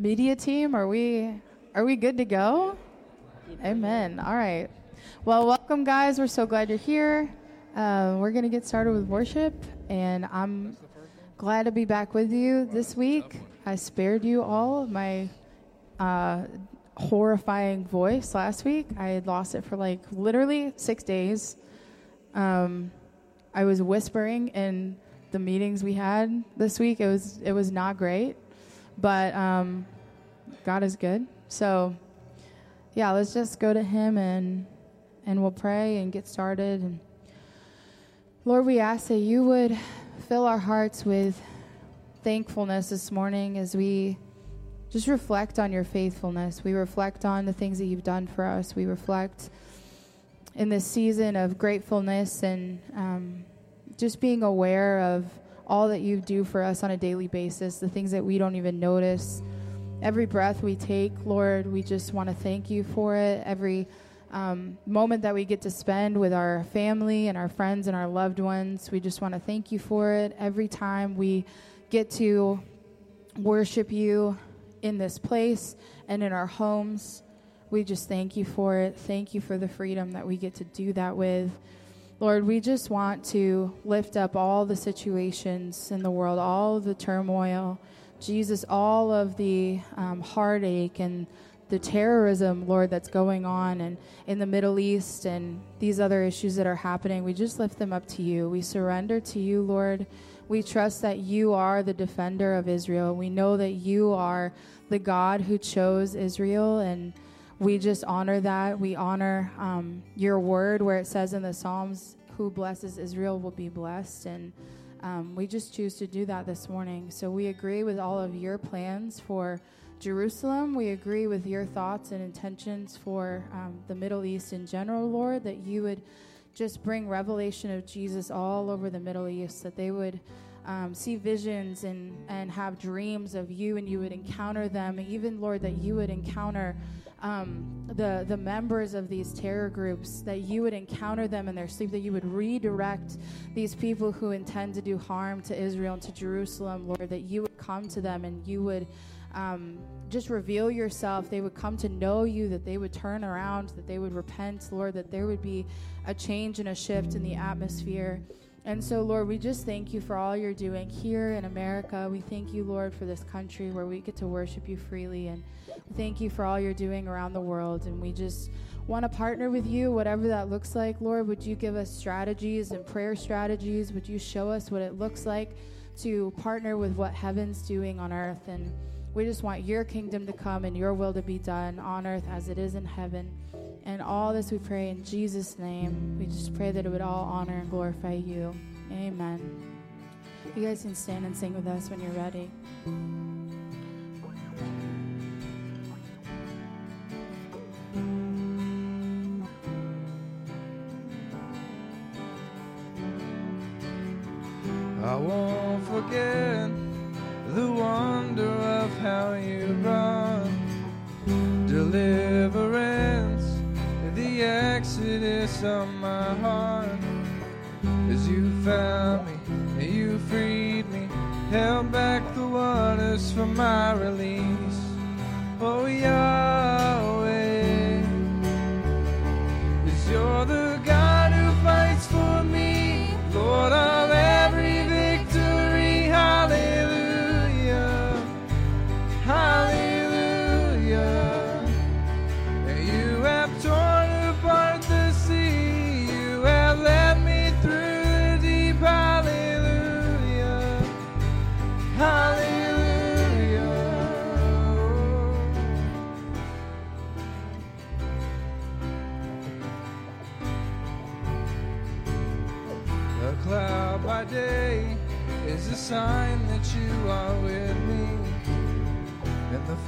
Media team, are we are we good to go? Amen. All right. Well, welcome, guys. We're so glad you're here. Uh, we're going to get started with worship, and I'm glad to be back with you this week. I spared you all my uh, horrifying voice last week. I had lost it for like literally six days. Um, I was whispering in the meetings we had this week. It was it was not great, but um, God is good. So yeah, let's just go to Him and and we'll pray and get started. And Lord, we ask that you would fill our hearts with thankfulness this morning as we just reflect on your faithfulness. We reflect on the things that you've done for us. We reflect in this season of gratefulness and um, just being aware of all that you do for us on a daily basis, the things that we don't even notice. Every breath we take, Lord, we just want to thank you for it. Every um, moment that we get to spend with our family and our friends and our loved ones, we just want to thank you for it. Every time we get to worship you in this place and in our homes, we just thank you for it. Thank you for the freedom that we get to do that with. Lord, we just want to lift up all the situations in the world, all the turmoil, Jesus, all of the um, heartache and the terrorism, Lord, that's going on and in the Middle East and these other issues that are happening. We just lift them up to you. We surrender to you, Lord. We trust that you are the defender of Israel. We know that you are the God who chose Israel and we just honor that. We honor um, your word where it says in the Psalms, who blesses Israel will be blessed. And um, we just choose to do that this morning. So we agree with all of your plans for Jerusalem. We agree with your thoughts and intentions for um, the Middle East in general, Lord, that you would just bring revelation of Jesus all over the Middle East, that they would um, see visions and, and have dreams of you and you would encounter them. Even, Lord, that you would encounter um, the the members of these terror groups that you would encounter them in their sleep that you would redirect these people who intend to do harm to Israel and to Jerusalem Lord that you would come to them and you would um, just reveal yourself. They would come to know you that they would turn around that they would repent Lord that there would be a change and a shift in the atmosphere and so, Lord, we just thank you for all you're doing here in America. We thank you, Lord, for this country where we get to worship you freely. And thank you for all you're doing around the world. And we just want to partner with you, whatever that looks like. Lord, would you give us strategies and prayer strategies? Would you show us what it looks like to partner with what heaven's doing on earth? And we just want your kingdom to come and your will to be done on earth as it is in heaven. And all this we pray in Jesus' name. We just pray that it would all honor and glorify you. Amen. You guys can stand and sing with us when you're ready. Exodus of my heart. As you found me you freed me held back the waters for my release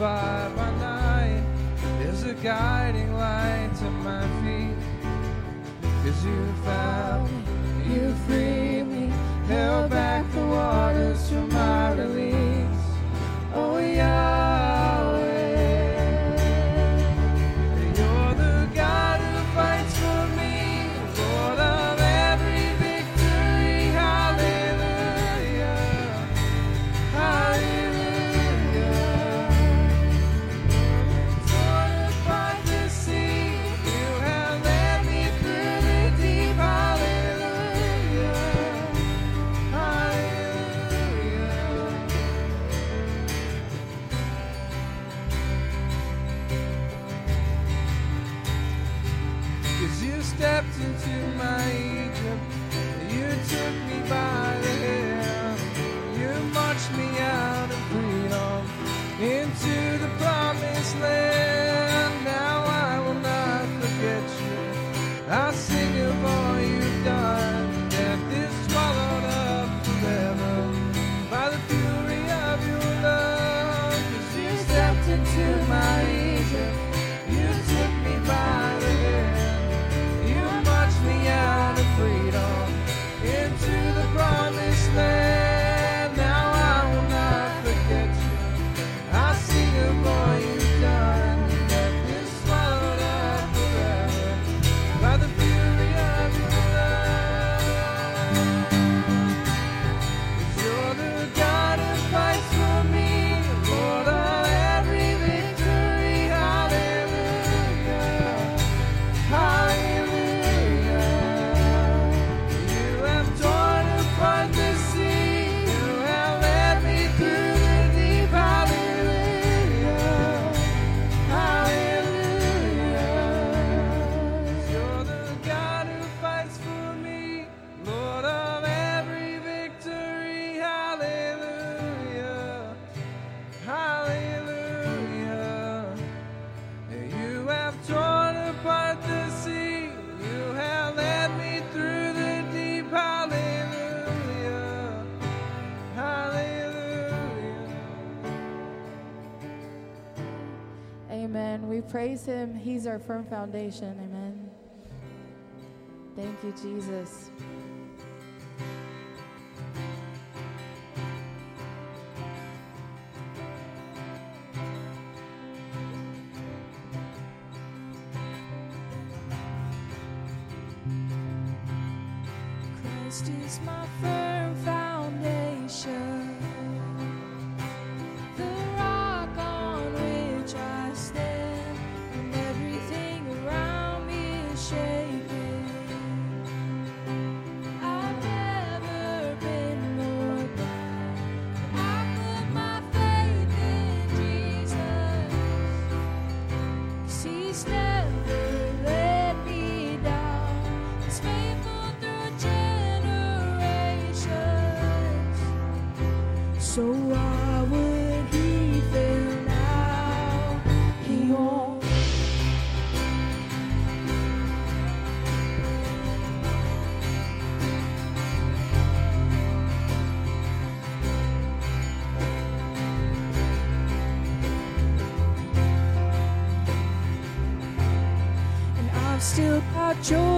The by night is a guiding light to my feet. Cause you found me, you freed me, held back the waters to my release. Oh Yahweh, praise Him. He's our firm foundation. Amen. Thank you, Jesus. joy.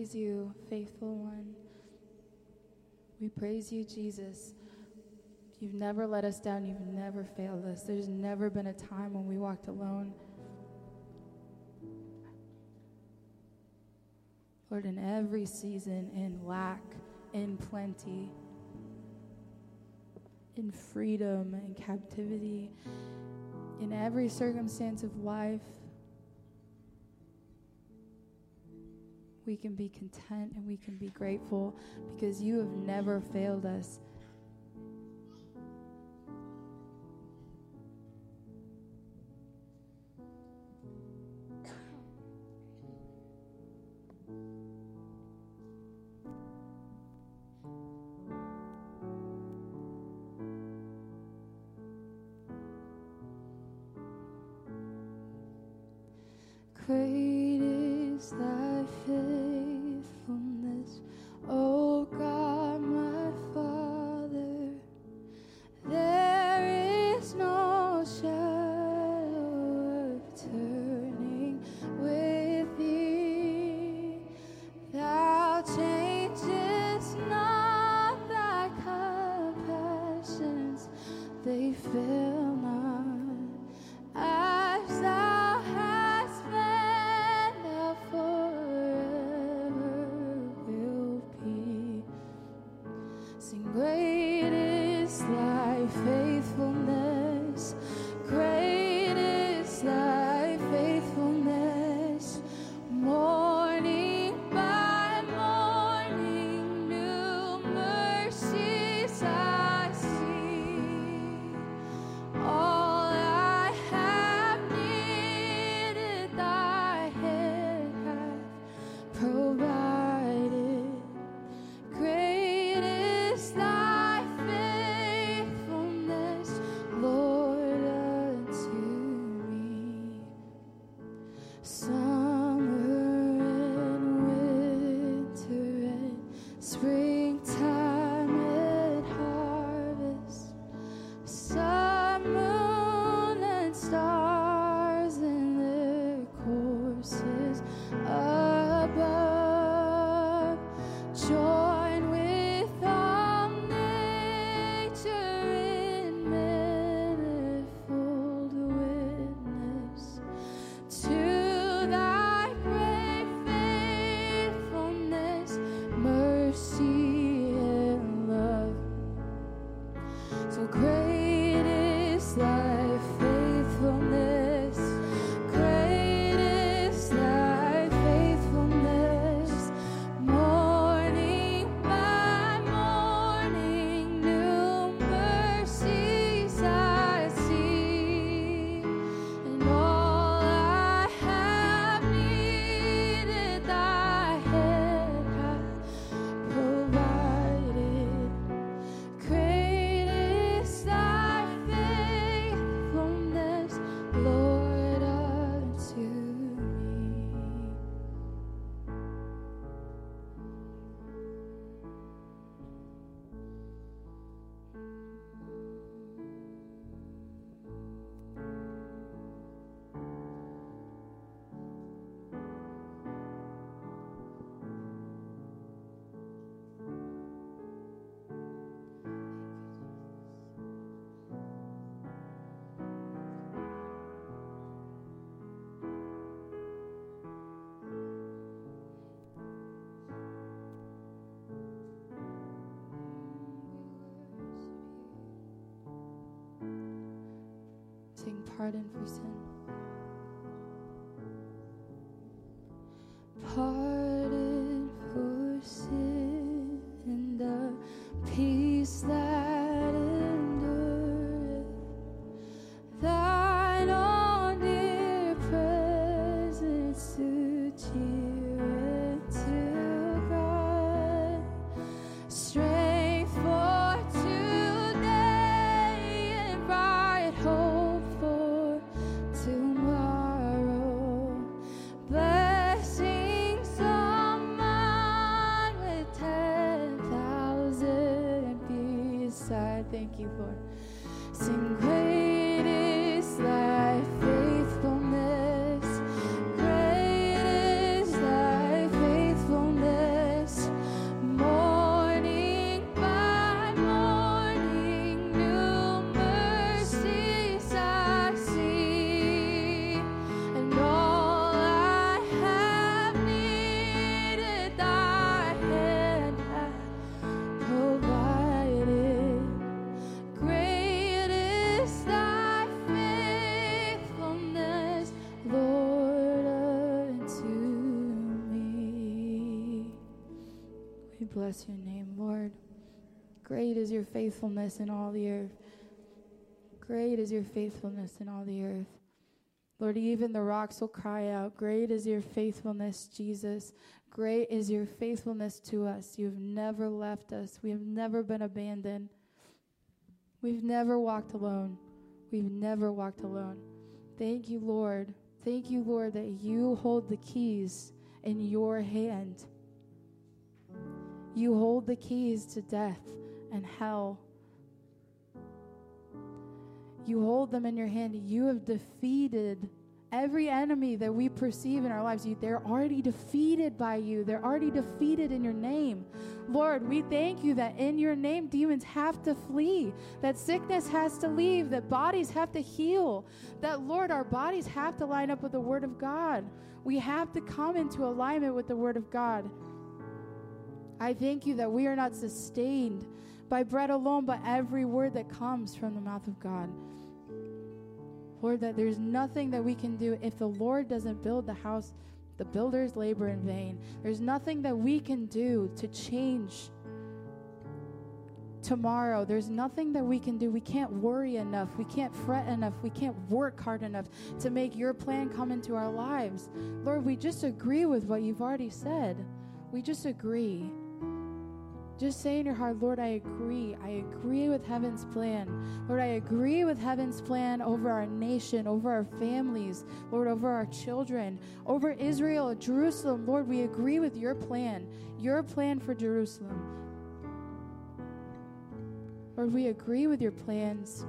praise you, faithful one. We praise you, Jesus. You've never let us down. You've never failed us. There's never been a time when we walked alone. Lord, in every season, in lack, in plenty, in freedom and captivity, in every circumstance of life, we can be content and we can be grateful because you have never failed us. Great is thy faith. So pardon for sin. Thank you, Lord. Sing, bless your name, Lord. Great is your faithfulness in all the earth. Great is your faithfulness in all the earth. Lord, even the rocks will cry out, Great is your faithfulness, Jesus. Great is your faithfulness to us. You've never left us. We have never been abandoned. We've never walked alone. We've never walked alone. Thank you, Lord. Thank you, Lord, that you hold the keys in your hand. You hold the keys to death and hell. You hold them in your hand. You have defeated every enemy that we perceive in our lives. You, they're already defeated by you, they're already defeated in your name. Lord, we thank you that in your name, demons have to flee, that sickness has to leave, that bodies have to heal, that, Lord, our bodies have to line up with the Word of God. We have to come into alignment with the Word of God. I thank you that we are not sustained by bread alone, but every word that comes from the mouth of God. Lord, that there's nothing that we can do if the Lord doesn't build the house, the builders labor in vain. There's nothing that we can do to change tomorrow. There's nothing that we can do. We can't worry enough. We can't fret enough. We can't work hard enough to make your plan come into our lives. Lord, we just agree with what you've already said. We just agree. Just say in your heart, Lord, I agree. I agree with heaven's plan. Lord, I agree with heaven's plan over our nation, over our families, Lord, over our children, over Israel, Jerusalem. Lord, we agree with your plan, your plan for Jerusalem. Lord, we agree with your plans.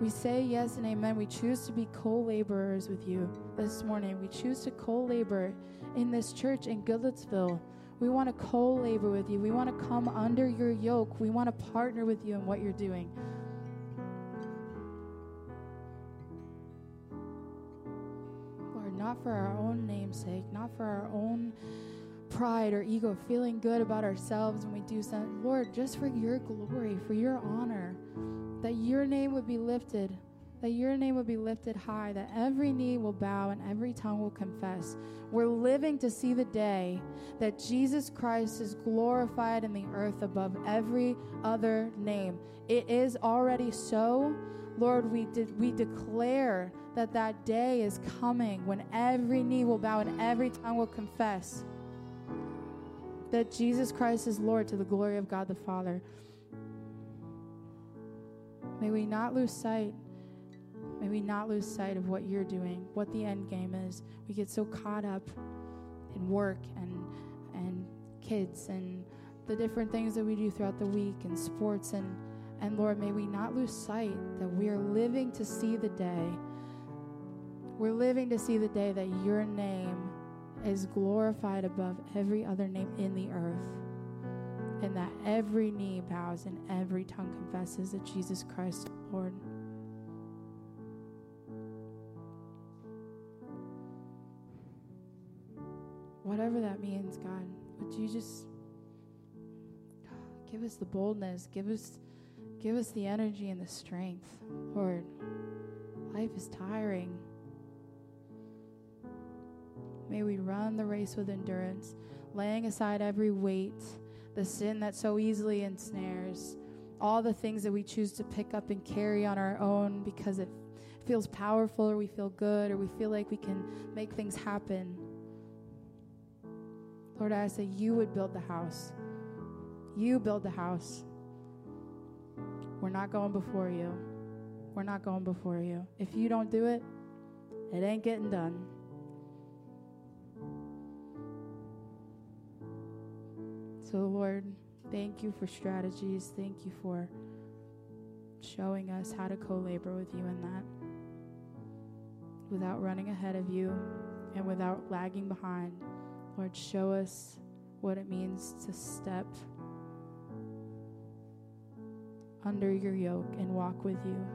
We say yes and amen. We choose to be co laborers with you this morning. We choose to co labor in this church in Goodlettsville. We want to co labor with you. We want to come under your yoke. We want to partner with you in what you're doing. Lord, not for our own namesake, not for our own pride or ego, feeling good about ourselves when we do something. Lord, just for your glory, for your honor, that your name would be lifted, that your name would be lifted high, that every knee will bow and every tongue will confess. We're living to see the day that Jesus Christ is glorified in the earth above every other name. It is already so. Lord, we did we declare that that day is coming when every knee will bow and every tongue will confess that Jesus Christ is Lord to the glory of God the Father. May we not lose sight. May we not lose sight of what you're doing, what the end game is. We get so caught up in work and and kids and the different things that we do throughout the week and sports and and Lord, may we not lose sight that we are living to see the day. We're living to see the day that your name is glorified above every other name in the earth. And that every knee bows and every tongue confesses that Jesus Christ Lord. Whatever that means, God, would you just give us the boldness, give us give us the energy and the strength. Lord, life is tiring. May we run the race with endurance, laying aside every weight, the sin that so easily ensnares, all the things that we choose to pick up and carry on our own because it feels powerful or we feel good or we feel like we can make things happen. Lord, I ask that you would build the house. You build the house. We're not going before you. We're not going before you. If you don't do it, it ain't getting done. So, Lord, thank you for strategies. Thank you for showing us how to co labor with you in that without running ahead of you and without lagging behind. Lord, show us what it means to step under your yoke and walk with you.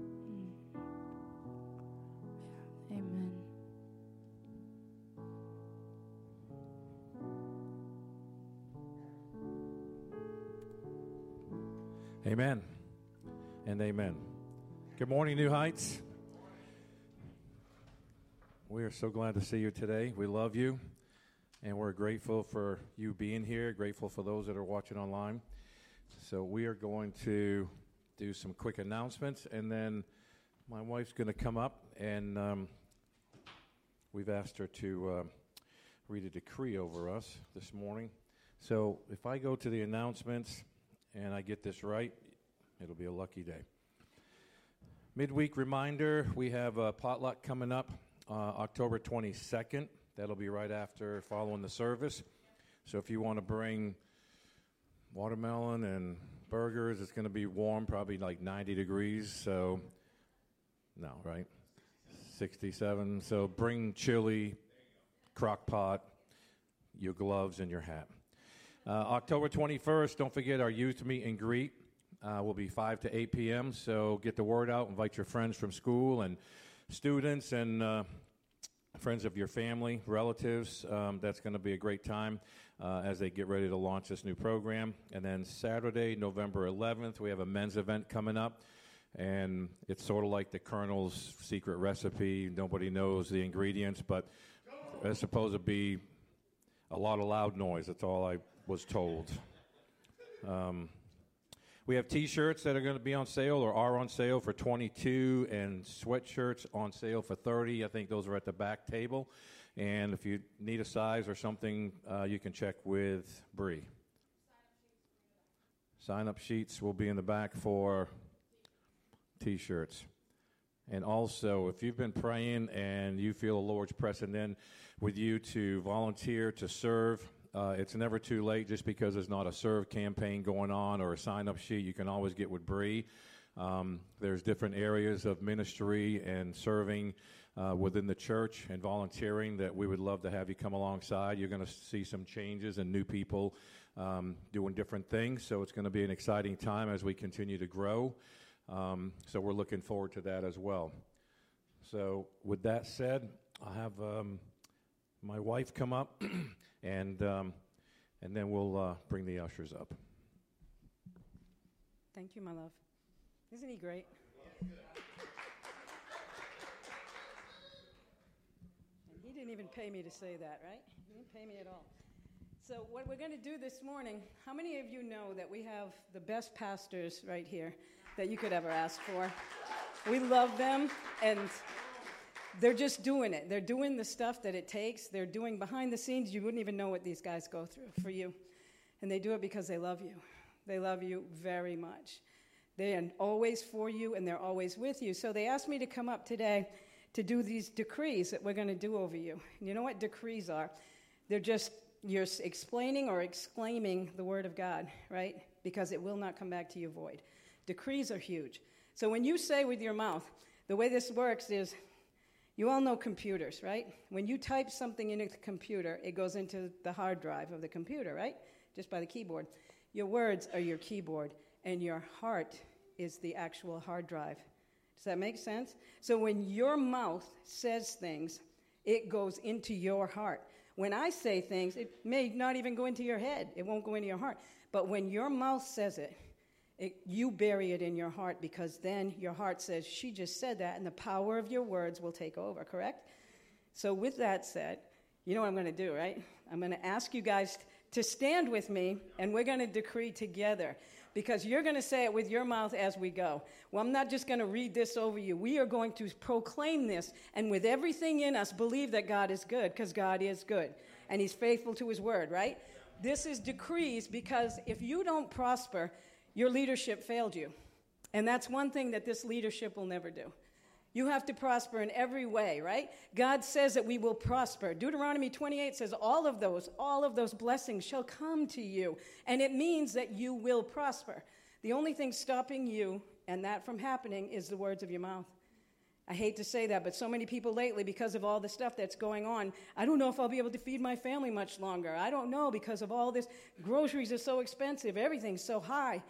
Mm. Amen. Amen and amen. Good morning, New Heights. We are so glad to see you today. We love you, and we're grateful for you being here, grateful for those that are watching online. So, we are going to do some quick announcements, and then my wife's going to come up, and um, we've asked her to uh, read a decree over us this morning. So, if I go to the announcements and I get this right, it'll be a lucky day. Midweek reminder we have a potluck coming up uh, October 22nd. That'll be right after following the service. So if you want to bring watermelon and burgers, it's going to be warm, probably like 90 degrees. So, no, right? 67. So bring chili, crock pot, your gloves, and your hat. Uh, October 21st, don't forget our youth meet and greet uh, will be 5 to 8 p.m. So get the word out, invite your friends from school and students and uh, friends of your family, relatives. Um, that's going to be a great time uh, as they get ready to launch this new program. And then Saturday, November 11th, we have a men's event coming up. And it's sort of like the Colonel's secret recipe. Nobody knows the ingredients, but it's supposed to be a lot of loud noise. That's all I was told. Um, we have T-shirts that are going to be on sale or are on sale for 22, and sweatshirts on sale for 30. I think those are at the back table. And if you need a size or something, uh, you can check with Bree. Sign-up sheets will be in the back for T-shirts. And also, if you've been praying and you feel the Lord's pressing in with you to volunteer to serve, uh, it's never too late just because there's not a serve campaign going on or a sign up sheet. You can always get with Bree. Um, there's different areas of ministry and serving uh, within the church and volunteering that we would love to have you come alongside. You're going to see some changes and new people um, doing different things. So it's going to be an exciting time as we continue to grow. Um, so we're looking forward to that as well. So, with that said, I'll have um, my wife come up, and um, and then we'll uh, bring the ushers up. Thank you, my love. Isn't he great? He didn't even pay me to say that, right? He didn't pay me at all. So, what we're going to do this morning, how many of you know that we have the best pastors right here that you could ever ask for? We love them, and they're just doing it. They're doing the stuff that it takes. They're doing behind the scenes. You wouldn't even know what these guys go through for you. And they do it because they love you. They love you very much. They are always for you and they're always with you. So they asked me to come up today to do these decrees that we're going to do over you. You know what decrees are? They're just you're explaining or exclaiming the word of God, right? Because it will not come back to you void. Decrees are huge. So when you say with your mouth, the way this works is you all know computers, right? When you type something into the computer, it goes into the hard drive of the computer, right? Just by the keyboard. Your words are your keyboard, and your heart is the actual hard drive. Does that make sense? So when your mouth says things, it goes into your heart. When I say things, it may not even go into your head, it won't go into your heart. But when your mouth says it, it, you bury it in your heart because then your heart says, She just said that, and the power of your words will take over, correct? So, with that said, you know what I'm going to do, right? I'm going to ask you guys to stand with me, and we're going to decree together because you're going to say it with your mouth as we go. Well, I'm not just going to read this over you. We are going to proclaim this, and with everything in us, believe that God is good because God is good and He's faithful to His word, right? This is decrees because if you don't prosper, your leadership failed you. And that's one thing that this leadership will never do. You have to prosper in every way, right? God says that we will prosper. Deuteronomy 28 says all of those, all of those blessings shall come to you. And it means that you will prosper. The only thing stopping you and that from happening is the words of your mouth. I hate to say that, but so many people lately, because of all the stuff that's going on, I don't know if I'll be able to feed my family much longer. I don't know because of all this. Groceries are so expensive, everything's so high.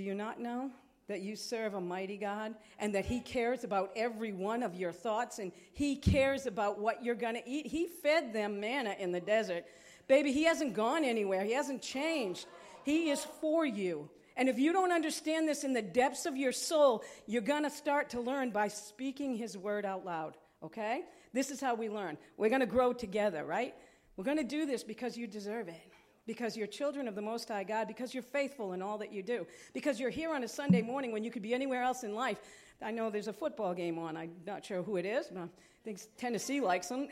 Do you not know that you serve a mighty God and that He cares about every one of your thoughts and He cares about what you're going to eat? He fed them manna in the desert. Baby, He hasn't gone anywhere, He hasn't changed. He is for you. And if you don't understand this in the depths of your soul, you're going to start to learn by speaking His word out loud, okay? This is how we learn. We're going to grow together, right? We're going to do this because you deserve it. Because you're children of the Most High God, because you're faithful in all that you do, because you're here on a Sunday morning when you could be anywhere else in life. I know there's a football game on. I'm not sure who it is, but I think Tennessee likes them.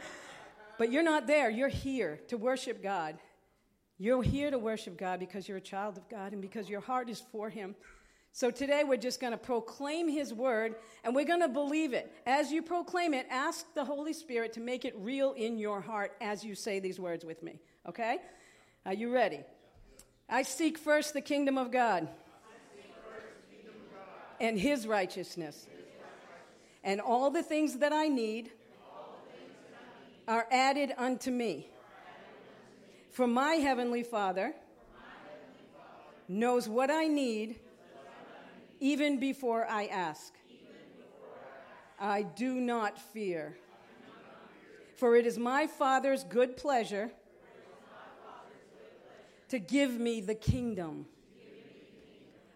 but you're not there. You're here to worship God. You're here to worship God because you're a child of God and because your heart is for Him. So today we're just going to proclaim His word and we're going to believe it. As you proclaim it, ask the Holy Spirit to make it real in your heart as you say these words with me. Okay? Are you ready? I seek first the kingdom of God and His righteousness. And all the things that I need are added unto me. For my heavenly Father knows what I need even before I ask. I do not fear. For it is my Father's good pleasure to give me the kingdom.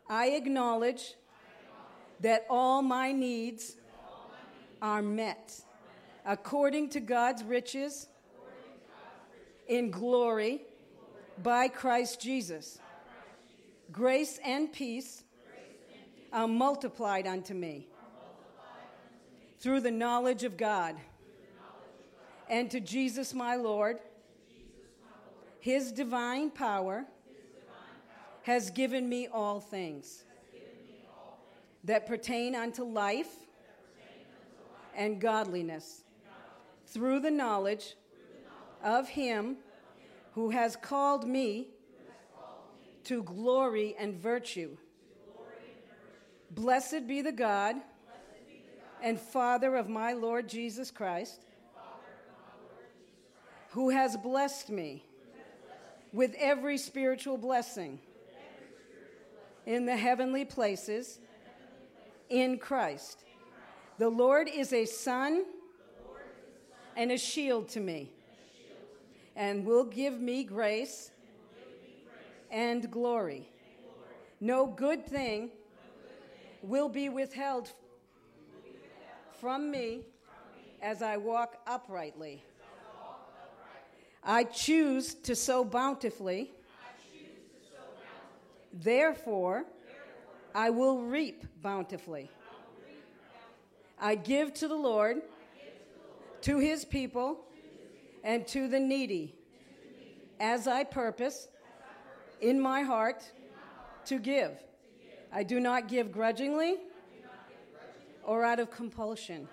I acknowledge that all my needs are met according to God's riches in glory by Christ Jesus. Grace and peace are multiplied unto me through the knowledge of God and to Jesus my Lord. His divine power has given me all things that pertain unto life and godliness through the knowledge of him who has called me to glory and virtue. Blessed be the God and Father of my Lord Jesus Christ, who has blessed me with every spiritual blessing in the heavenly places in Christ. The Lord is a sun and a shield to me and will give me grace and glory. No good thing will be withheld from me as I walk uprightly. I choose to sow bountifully. Therefore, I will reap bountifully. I give to the Lord, to his people, and to the needy, as I purpose in my heart to give. I do not give grudgingly or out of compulsion.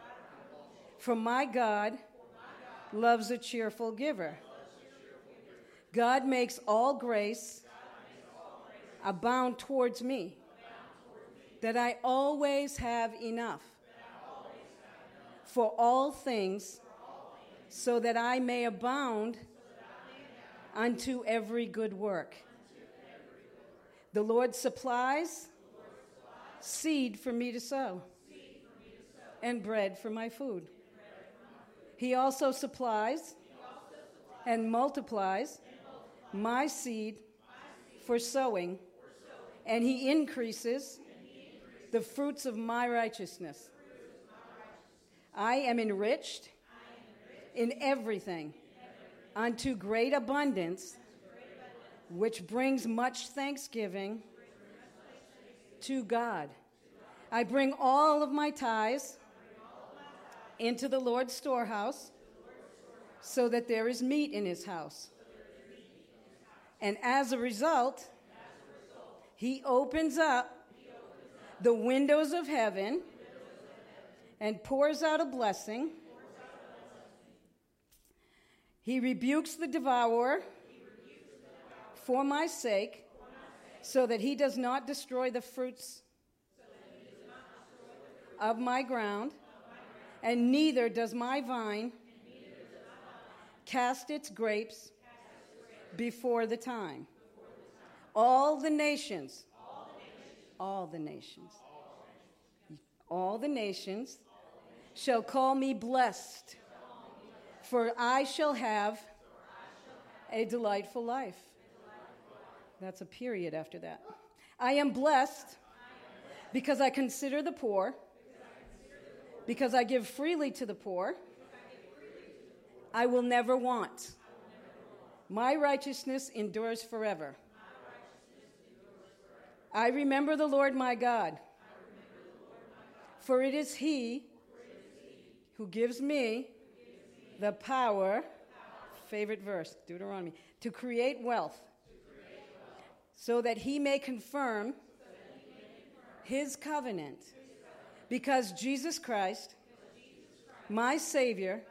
For my God loves a cheerful giver. God makes all grace abound towards me, that I always have enough for all things so that I may abound unto every good work. The Lord supplies seed for me to sow and bread for my food. He also supplies and multiplies my seed for sowing, and He increases the fruits of my righteousness. I am enriched in everything unto great abundance, which brings much thanksgiving to God. I bring all of my tithes into the Lord's storehouse so that there is meat in his house. And as a result, he opens up the windows of heaven and pours out a blessing. He rebukes the devourer for my sake so that he does not destroy the fruits of my ground, and neither does my vine cast its grapes before the time. All the nations, all the nations, all the nations shall call me blessed, for I shall have a delightful life. That's a period after that. I am blessed because I consider the poor, because I give freely to the poor. I will never want. My righteousness endures forever. I remember the Lord my God, for it is He who gives me the power, favorite verse, Deuteronomy, to create wealth so that he may confirm his covenant. Because Jesus Christ, my Savior,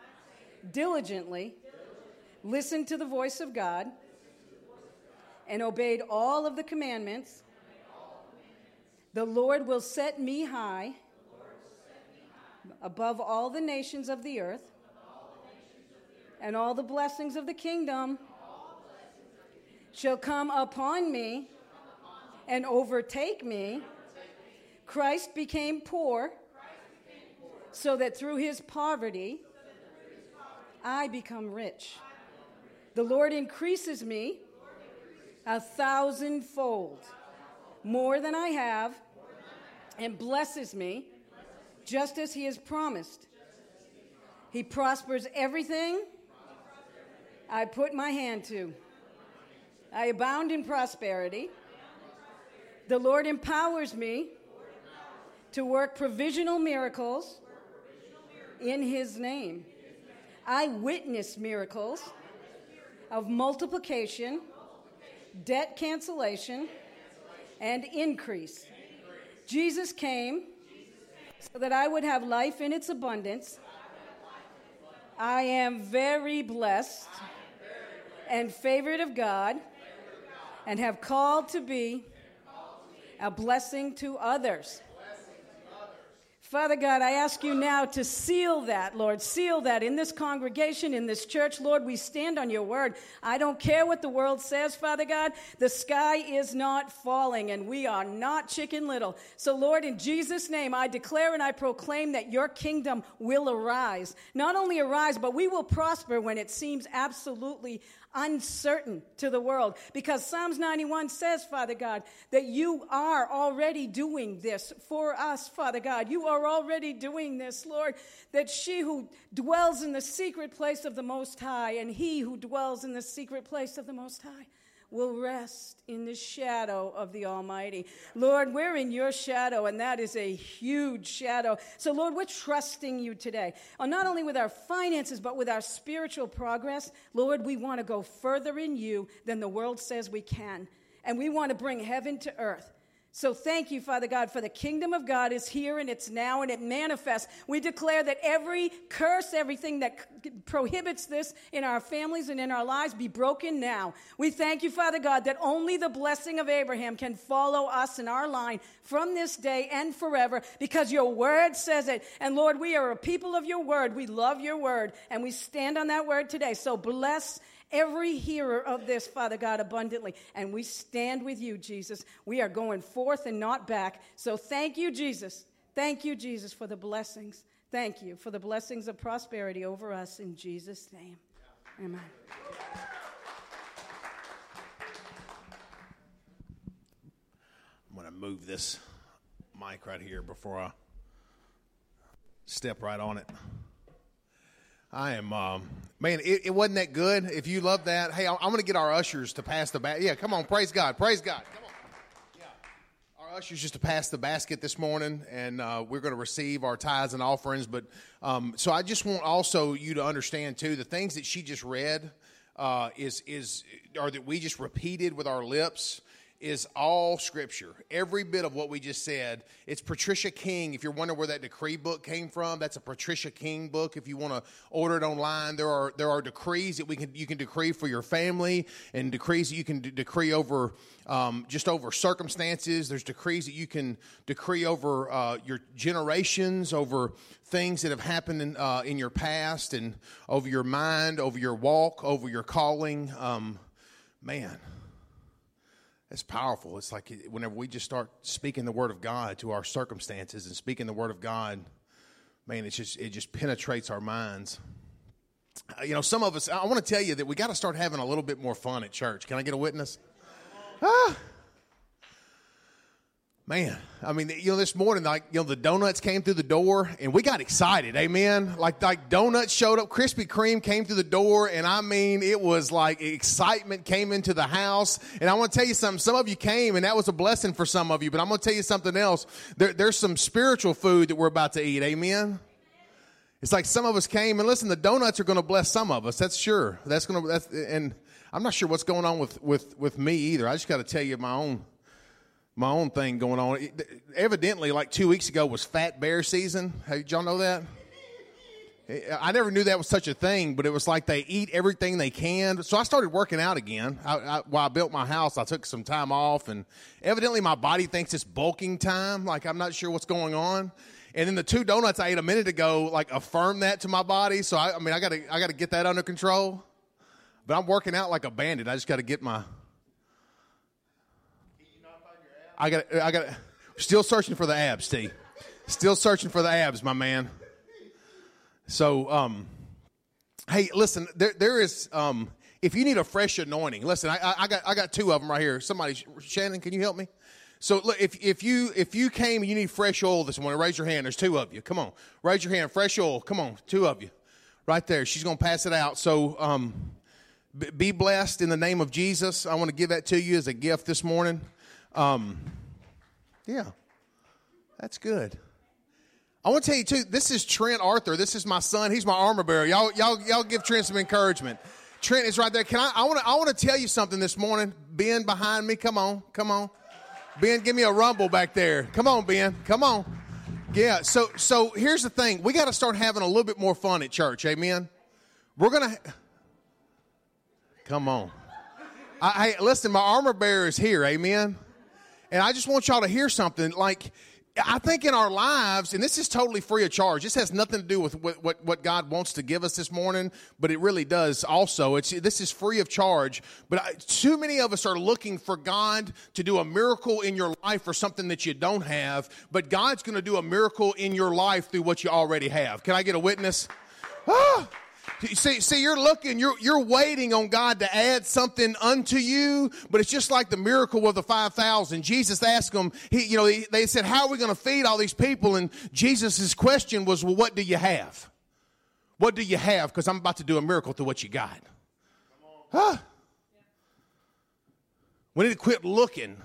diligently listened to the voice of God and obeyed all of the commandments, the Lord will set me high above all the nations of the earth and all the blessings of the kingdom shall come upon me and overtake me. Christ became poor so that through his poverty I become rich. The Lord increases me a thousandfold more than I have and blesses me just as he has promised. He prospers everything I put my hand to. I abound in prosperity. The Lord empowers me to work provisional miracles in His name. I witness miracles of multiplication, debt cancellation, and increase. Jesus came so that I would have life in its abundance. I am very blessed and favored of God and have called to be a blessing to others. Father God, I ask you now to seal that, Lord. Seal that in this congregation, in this church. Lord, we stand on your word. I don't care what the world says, Father God. The sky is not falling, and we are not chicken little. So, Lord, in Jesus' name, I declare and I proclaim that your kingdom will arise. Not only arise, but we will prosper when it seems absolutely uncertain to the world. Because Psalms 91 says, Father God, that you are already doing this for us, Father God. You are already doing this, Lord, that she who dwells in the secret place of the Most High and he who dwells in the secret place of the Most High will rest in the shadow of the Almighty. Lord, we're in your shadow, and that is a huge shadow. So, Lord, we're trusting you today, uh, not only with our finances, but with our spiritual progress. Lord, we want to go further in you than the world says we can, and we want to bring heaven to earth. So thank you, Father God, for the kingdom of God is here and it's now and it manifests. We declare that every curse, everything that prohibits this in our families and in our lives be broken now. We thank you, Father God, that only the blessing of Abraham can follow us in our line from this day and forever because your word says it. And Lord, we are a people of your word. We love your word and we stand on that word today. So bless every hearer of this, Father God, abundantly. And we stand with you, Jesus. We are going forth and not back. So thank you, Jesus. Thank you, Jesus, for the blessings. Thank you for the blessings of prosperity over us in Jesus' name. Amen. I'm going to move this mic right here before I step right on it. I am, um, man, it, it wasn't that good. If you love that, hey, I'm, I'm going to get our ushers to pass the basket. Yeah, come on, praise God, praise God. Come on. Yeah. Our ushers just to pass the basket this morning, and uh, we're going to receive our tithes and offerings. But um, so I just want also you to understand too the things that she just read uh, is is are that we just repeated with our lips is all scripture. Every bit of what we just said. It's Patricia King. If you're wondering where that decree book came from, that's a Patricia King book. If you want to order it online, there are there are decrees that we can you can decree for your family and decrees that you can d- decree over um, just over circumstances. There's decrees that you can decree over uh, your generations, over things that have happened in, uh, in your past, and over your mind, over your walk, over your calling. Um, man, it's powerful. It's like whenever we just start speaking the word of God to our circumstances and speaking the word of God, man, it just it just penetrates our minds. Uh, You know, some of us. I want to tell you that we got to start having a little bit more fun at church. Can I get a witness? Ah. Man, I mean, you know, this morning, like, you know, the donuts came through the door and we got excited. Amen. Like, like donuts showed up, Krispy Kreme came through the door, and I mean, it was like excitement came into the house. And I want to tell you something. Some of you came, and that was a blessing for some of you. But I'm going to tell you something else. There, there's some spiritual food that we're about to eat. Amen. It's like some of us came, and listen, the donuts are going to bless some of us. That's sure. That's going to. That's and I'm not sure what's going on with with with me either. I just got to tell you my own my own thing going on. Evidently, like two weeks ago was Fat Bear season. Hey, did y'all know that? Eh, I never knew that was such a thing, but it was like they eat everything they can. So I started working out again. I, I, while I built my house, I took some time off, and evidently my body thinks it's bulking time. Like I'm not sure what's going on. And then the two donuts I ate a minute ago, like affirmed that to my body. So I, I mean, I got to I got to get that under control. But I'm working out like a bandit. I just got to get my I got I got still searching for the abs, T. Still searching for the abs, my man. So, um, hey, listen, there there is um, if you need a fresh anointing, listen, I, I, got I got two of them right here. Somebody, Shannon, can you help me? So, look, if if you if you came and you need fresh oil this morning, raise your hand. There's two of you. Come on, raise your hand. Fresh oil. Come on, two of you, right there. She's gonna pass it out. So, um, be blessed in the name of Jesus. I want to give that to you as a gift this morning. Um, yeah, that's good. I want to tell you too. This is Trent Arthur. This is my son. He's my armor bearer. Y'all, y'all, y'all give Trent some encouragement. Trent is right there. Can I? I want to. I want to tell you something this morning. Ben behind me. Come on. Come on. Ben, give me a rumble back there. Come on, Ben. Come on. Yeah. So, so here's the thing. We got to start having a little bit more fun at church. Amen. We're gonna. Come on. I, hey, listen. My armor bearer is here. Amen. And I just want y'all to hear something. Like, I think in our lives, and this is totally free of charge. This has nothing to do with what, what, what God wants to give us this morning, but it really does also. It's, this is free of charge. But I, too many of us are looking for God to do a miracle in your life for something that you don't have, but God's going to do a miracle in your life through what you already have. Can I get a witness? Ah! See, see, you're looking, you're, you're waiting on God to add something unto you, but it's just like the miracle of the 5,000. Jesus asked them, he, you know, they, they said, how are we going to feed all these people? And Jesus' question was, well, what do you have? What do you have? Because I'm about to do a miracle through what you got. Huh? We need to quit looking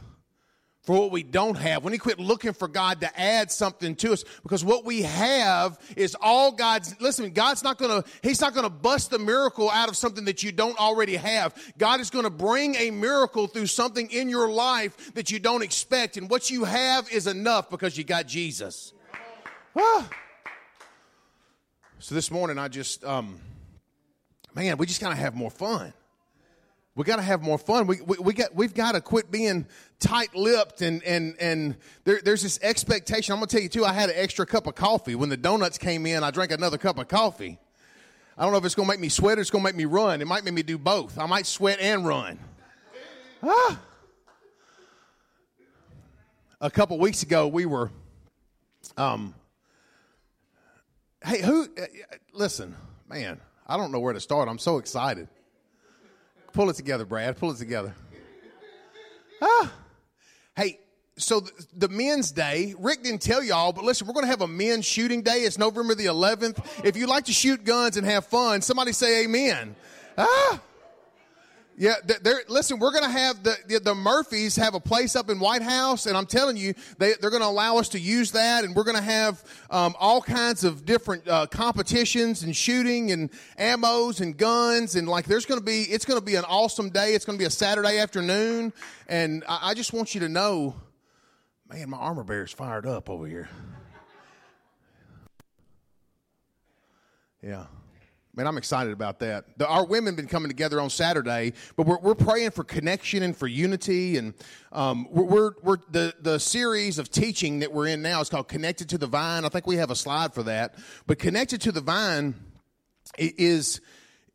for what we don't have. We quit looking for God to add something to us because what we have is all God's. Listen, God's not going to, He's not going to bust the miracle out of something that you don't already have. God is going to bring a miracle through something in your life that you don't expect. And what you have is enough because you got Jesus. So this morning, I just, um, man, we just kind of have more fun. We got to have more fun. We, we, we got, we've got to quit being tight lipped and, and, and there, there's this expectation. I'm going to tell you too, I had an extra cup of coffee. When the donuts came in, I drank another cup of coffee. I don't know if it's going to make me sweat or it's going to make me run. It might make me do both. I might sweat and run. Ah. A couple weeks ago, we were, um, hey, who, uh, listen, man, I don't know where to start. I'm so excited. Pull it together, Brad. Pull it together. Ah. Hey, so the, the men's day, Rick didn't tell y'all, but listen, we're going to have a men's shooting day. It's November the 11th. If you like to shoot guns and have fun, somebody say amen. Ah. Yeah, they're, listen, we're going to have the, the, Murphys have a place up in White House, and I'm telling you, they, they're going to allow us to use that, and we're going to have um, all kinds of different uh, competitions and shooting and ammos and guns, and like there's going to be, it's going to be an awesome day. It's going to be a Saturday afternoon, and I, I just want you to know, man, my armor bear's fired up over here. Yeah. Man, I'm excited about that. The, our women been coming together on Saturday, but we're, we're praying for connection and for unity. And um, we're, we're, we're the the series of teaching that we're in now is called "Connected to the Vine." I think we have a slide for that. But "Connected to the Vine" is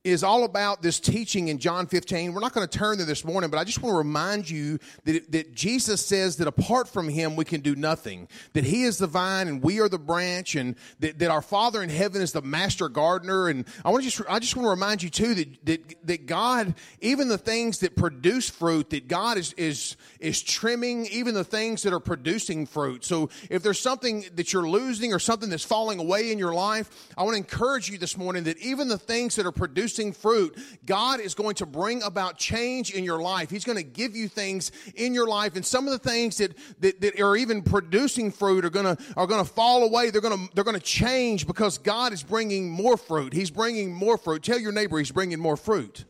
is all about this teaching in John 15. We're not going to turn there this morning, but I just want to remind you that, that Jesus says that apart from him, we can do nothing. That he is the vine and we are the branch and that, that our Father in heaven is the master gardener. And I want to just, I just want to remind you too that, that, that God, even the things that produce fruit, that God is, is, is trimming even the things that are producing fruit. So if there's something that you're losing or something that's falling away in your life, I want to encourage you this morning that even the things that are producing fruit, God is going to bring about change in your life. He's going to give you things in your life, and some of the things that that, that are even producing fruit are going to are going to fall away. They're going to they're going to change because God is bringing more fruit. He's bringing more fruit. Tell your neighbor He's bringing more fruit.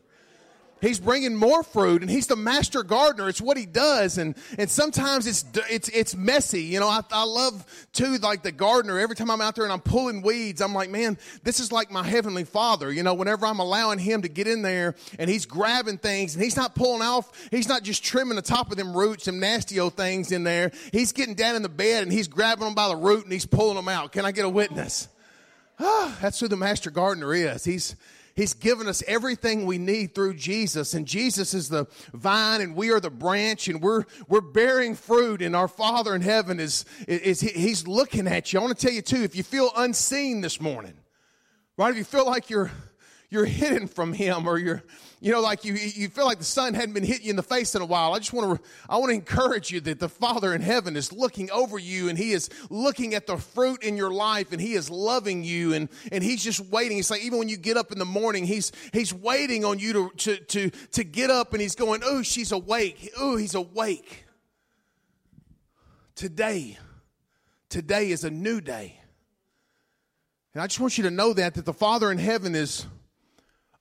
He's bringing more fruit, and he's the master gardener. It's what he does, and and sometimes it's it's it's messy. You know, I, I love too like the gardener. Every time I'm out there and I'm pulling weeds, I'm like, man, this is like my heavenly Father. You know, whenever I'm allowing him to get in there and he's grabbing things, and he's not pulling off, he's not just trimming the top of them roots, some nasty old things in there. He's getting down in the bed and he's grabbing them by the root and he's pulling them out. Can I get a witness? Ah, that's who the master gardener is. He's He's given us everything we need through Jesus, and Jesus is the vine, and we are the branch, and we're we're bearing fruit. And our Father in heaven is is, He's looking at you. I want to tell you too, if you feel unseen this morning, right? If you feel like you're you're hidden from Him, or you're you know like you you feel like the sun hadn't been hitting you in the face in a while. I just want to I want to encourage you that the Father in heaven is looking over you, and He is looking at the fruit in your life, and He is loving you, and and He's just waiting. It's like even when you get up in the morning, He's He's waiting on you to to to to get up, and He's going, oh, she's awake. Oh, He's awake. Today, today is a new day. And I just want you to know that that the Father in heaven is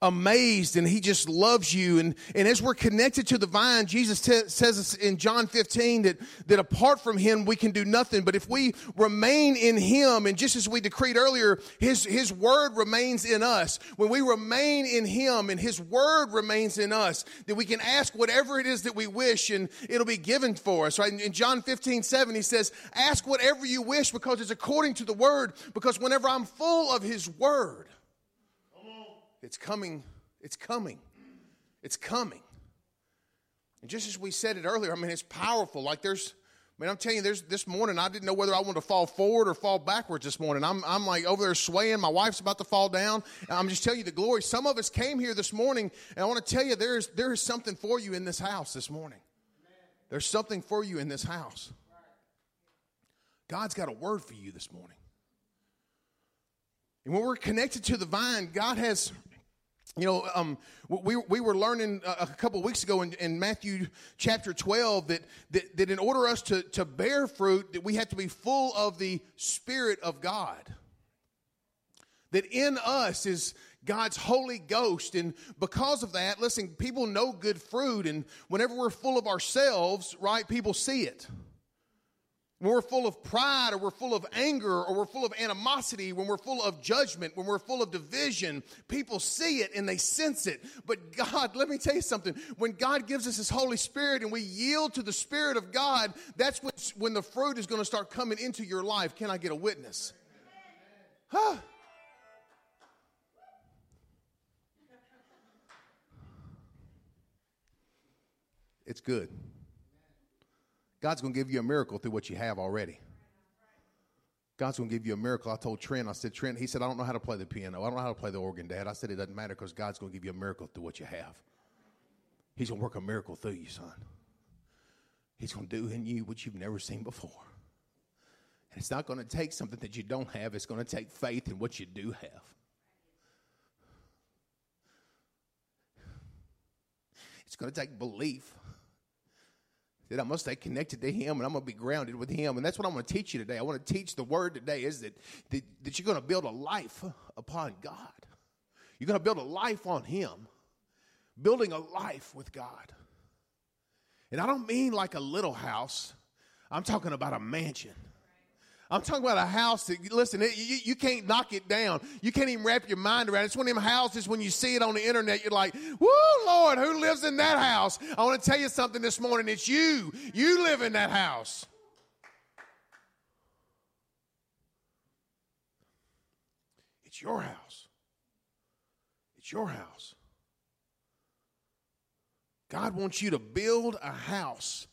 amazed and he just loves you. And, and as we're connected to the vine jesus t- says in john 15 that, that apart from him we can do nothing. But if we remain in him and just as we decreed earlier his, his word remains in us. When we remain in him and his word remains in us that we can ask whatever it is that we wish and it'll be given for us right? In, in john 15 7 he says ask whatever you wish because it's according to the word because whenever i'm full of his word it's coming. It's coming. It's coming. And just as we said it earlier, I mean, it's powerful. Like there's, I mean, I'm telling you, there's this morning, I didn't know whether I wanted to fall forward or fall backwards this morning. I'm, I'm like over there swaying. My wife's about to fall down. And I'm just telling you the glory. Some of us came here this morning, and I want to tell you there is, there is something for you in this house this morning. There's something for you in this house. God's got a word for you this morning. And when we're connected to the vine, God has you know, um, we, we were learning a, couple weeks ago in, in, Matthew chapter 12 that, that, that in order us to, to bear fruit, that we have to be full of the Spirit of God. That in us is God's Holy Ghost. And because of that, listen, people know good fruit. And whenever we're full of ourselves, right, people see it. When we're full of pride or we're full of anger or we're full of animosity, when we're full of judgment, when we're full of division, people see it and they sense it. But God, let me tell you something. When God gives us His Holy Spirit and we yield to the Spirit of God, that's when, when the fruit is going to start coming into your life. Can I get a witness? Huh? It's good. God's going to give you a miracle through what you have already. God's going to give you a miracle. I told Trent, I said, Trent, he said, I don't know how to play the piano. I don't know how to play the organ, Dad. I said, it doesn't matter because God's going to give you a miracle through what you have. He's going to work a miracle through you, son. He's going to do in you what you've never seen before. And it's not going to take something that you don't have, it's going to take faith in what you do have. It's going to take belief that going to stay connected to Him and I'm going to be grounded with Him. And that's what I'm going to teach you today. I want to teach the word today is that, that, that you're going to build a life upon God. You're going to build a life on Him, building a life with God. And I don't mean like a little house, I'm talking about a mansion. I'm talking about a house that, listen, it, you, you can't knock it down. You can't even wrap your mind around it. It's one of them houses when you see it on the internet, you're like, whoo, Lord, who lives in that house? I want to tell you something this morning. It's you. You live in that house. It's your house. It's your house. God wants you to build a house,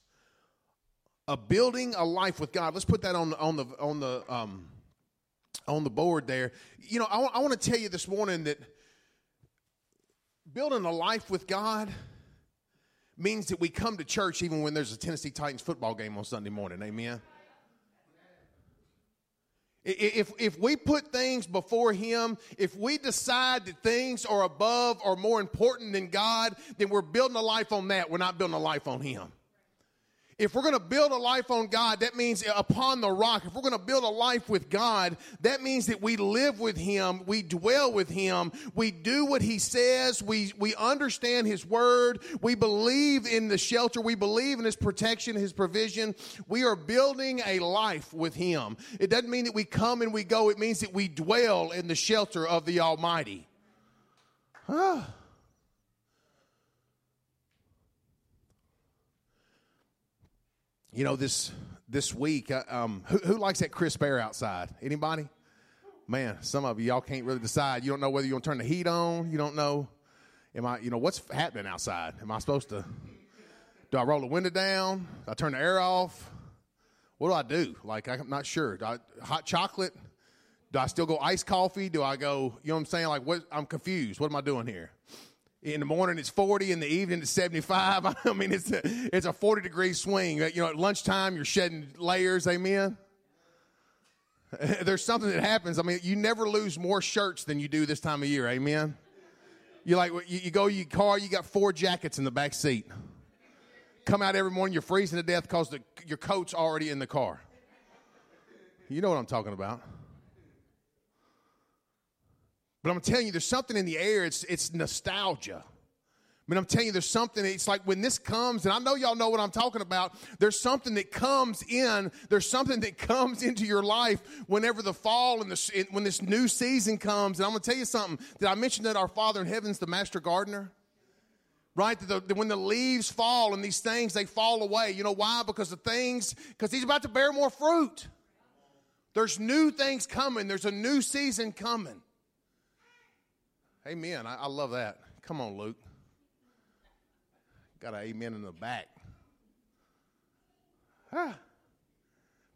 a building a life with God. Let's put that on on the on the um, on the board there. You know, I, I want to tell you this morning that building a life with God means that we come to church even when there's a Tennessee Titans football game on Sunday morning. Amen. If, if we put things before Him, if we decide that things are above or more important than God, then we're building a life on that. We're not building a life on Him. If we're going to build a life on God, that means upon the rock. If we're going to build a life with God, that means that we live with Him, we dwell with Him, we do what He says, we, we understand His word, we believe in the shelter, we believe in His protection, His provision. We are building a life with Him. It doesn't mean that we come and we go, it means that we dwell in the shelter of the Almighty. Ah. You know this this week. uh, Um, who, who likes that crisp air outside? Anybody? Man, some of you y'all can't really decide. You don't know whether you want to turn the heat on. You don't know. Am I? You know what's happening outside? Am I supposed to? Do I roll the window down? Do I turn the air off? What do I do? Like I'm not sure. Do I, hot chocolate? Do I still go iced coffee? Do I go? You know what I'm saying? Like what? I'm confused. What am I doing here? In the morning it's 40, in the evening it's 75. I mean, it's a, it's a 40 degree swing. You know, at lunchtime you're shedding layers. Amen. There's something that happens. I mean, you never lose more shirts than you do this time of year. Amen. You like you, go your car, you got four jackets in the back seat. Come out every morning, you're freezing to death because your coat's already in the car. You know what I'm talking about. But I'm telling you, there's something in the air. It's, it's nostalgia. I mean, I'm telling you, there's something. It's like when this comes, and I know y'all know what I'm talking about. There's something that comes in. There's something that comes into your life whenever the fall and the when this new season comes. And I'm going to tell you something. Did I mention that our Father in heaven's the master gardener? Right? The, the, when the leaves fall and these things they fall away. You know why? Because the things because He's about to bear more fruit. There's new things coming. There's a new season coming. Amen. I, I love that. Come on, Luke. Got an amen in the back. Ah.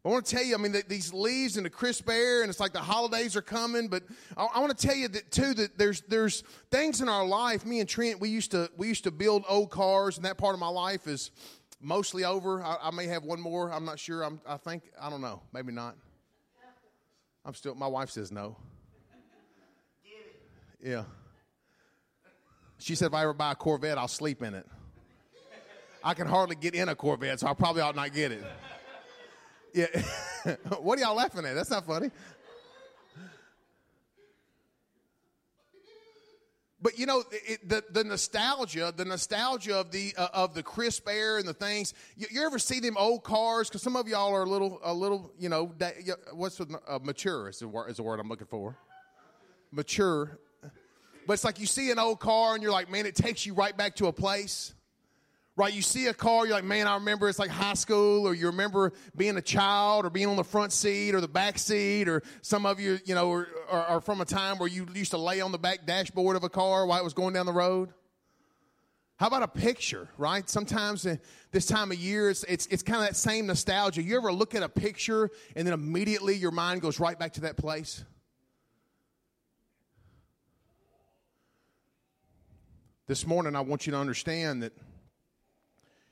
I want to tell you, I mean, the, these leaves and the crisp air, and it's like the holidays are coming. But I, I, want to tell you that too that there's there's things in our life. Me and Trent, we used to we used to build old cars, and that part of my life is mostly over. I, I may have one more. I'm not sure. I'm, I think I don't know. Maybe not. I'm still. My wife says no. Yeah. She said if I ever buy a Corvette, I'll sleep in it. I can hardly get in a Corvette, so I probably ought not get it. Yeah. what are y'all laughing at? That's not funny. But you know it, the the nostalgia, the nostalgia of the uh, of the crisp air and the things. You, you ever see them old cars? Because some of y'all are a little a little you know da, what's uh, mature is the word is the word I'm looking for. Mature, but it's like you see an old car and you're like, man, it takes you right back to a place. Right? You see a car, you're like, man, I remember it's like high school, or you remember being a child, or being on the front seat, or the back seat, or some of you, you know, are, from a time where you used to lay on the back dashboard of a car while it was going down the road. How about a picture, right? Sometimes this time of year, it's, it's, it's kind of that same nostalgia. You ever look at a picture and then immediately your mind goes right back to that place? This morning, I want you to understand that,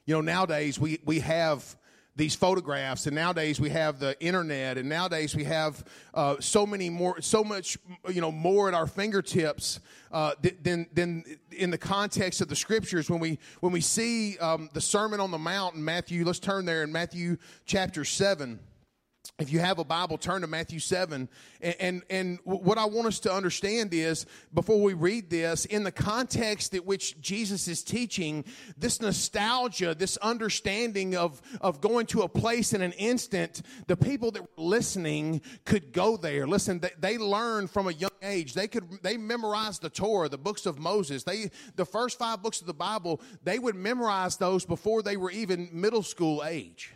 you know, nowadays we, we have these photographs, and nowadays we have the internet, and nowadays we have uh, so many more, so much, you know, more at our fingertips uh, than than in the context of the scriptures. When we when we see um, the Sermon on the Mount in Matthew, let's turn there in Matthew chapter seven if you have a Bible, turn to Matthew 7. And, and, and, what I want us to understand is, before we read this, in the context at which Jesus is teaching, this nostalgia, this understanding of, of going to a place in an instant, the people that were listening could go there. Listen, they, they learned from a young age. They could, they memorized the Torah, the books of Moses. They, the first five books of the Bible, they would memorize those before they were even middle school age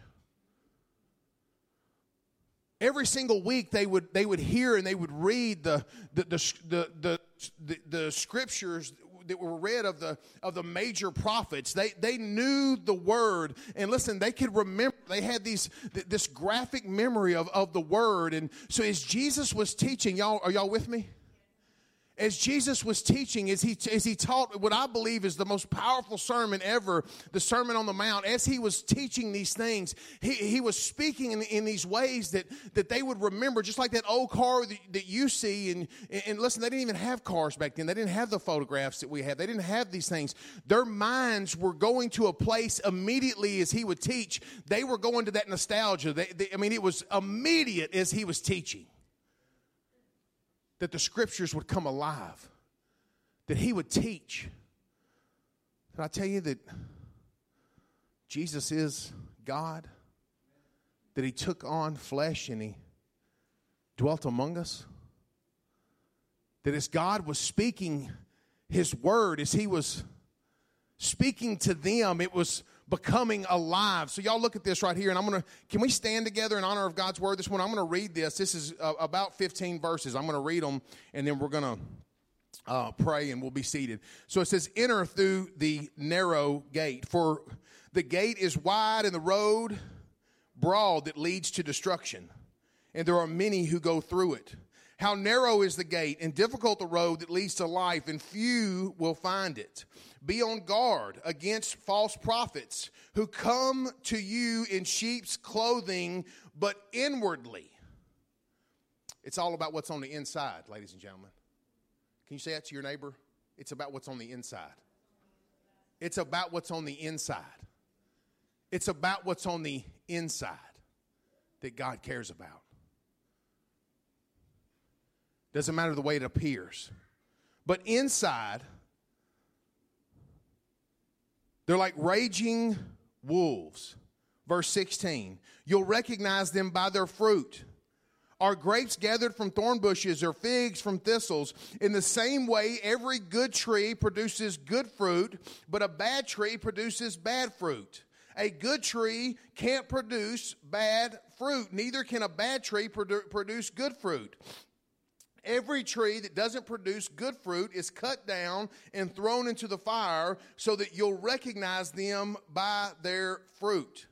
every single week they would they would hear and they would read the the the the, the, the, scriptures that were read of the of the major prophets. They they knew the word. And listen they could remember they had these this graphic memory of of the word. And so as jesus was teaching y'all are y'all with me as Jesus was teaching, as he, as he taught what I believe is the most powerful sermon ever, the Sermon on the Mount, as he was teaching these things, he, he was speaking in, in these ways that, that they would remember, just like that old car that, that you see. And, and listen, they didn't even have cars back then. They didn't have the photographs that we have. They didn't have these things. Their minds were going to a place immediately as he would teach. They were going to that nostalgia. They, they, I mean, it was immediate as he was teaching that the scriptures would come alive, that he would teach. Can I tell you that Jesus is God? That he took on flesh and he dwelt among us? That as God was speaking his word, as he was speaking to them, it was becoming alive. So y'all look at this right here, and I'm gonna. Can we stand together in honor of God's word this morning? I'm gonna read this. This is uh, about 15 verses. I'm gonna read them, and then we're gonna. Uh, pray and we'll be seated. So it says, Enter through the narrow gate, for the gate is wide and the road broad that leads to destruction, and there are many who go through it. How narrow is the gate and difficult the road that leads to life, and few will find it. Be on guard against false prophets who come to you in sheep's clothing, but inwardly. It's all about what's on the inside, ladies and gentlemen. Can you say that to your neighbor? It's about what's on the inside. It's about what's on the inside. It's about what's on the inside that God cares about. Doesn't matter the way it appears. But inside, they're like raging wolves. Verse 16 You'll recognize them by their fruit. Are grapes gathered from thorn bushes or figs from thistles? In the same way, every good tree produces good fruit, but a bad tree produces bad fruit. A good tree can't produce bad fruit, neither can a bad tree produ- produce good fruit. Every tree that doesn't produce good fruit is cut down and thrown into the fire so that you'll recognize them by their fruit.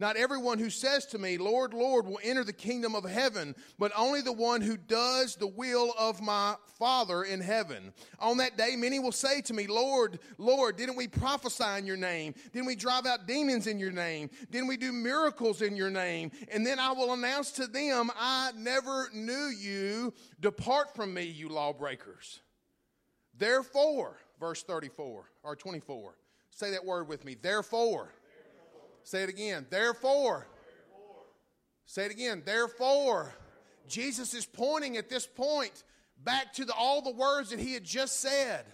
Not everyone who says to me, Lord, Lord, will enter the kingdom of heaven, but only the one who does the will of my Father in heaven. On that day, many will say to me, Lord, Lord, didn't we prophesy in your name? Didn't we drive out demons in your name? Didn't we do miracles in your name? And then I will announce to them, I never knew you. Depart from me, you lawbreakers. Therefore, verse 34 or 24, say that word with me. Therefore. Say it again. Therefore. Say it again. Therefore. Jesus is pointing at this point back to the, all the words that he had just said.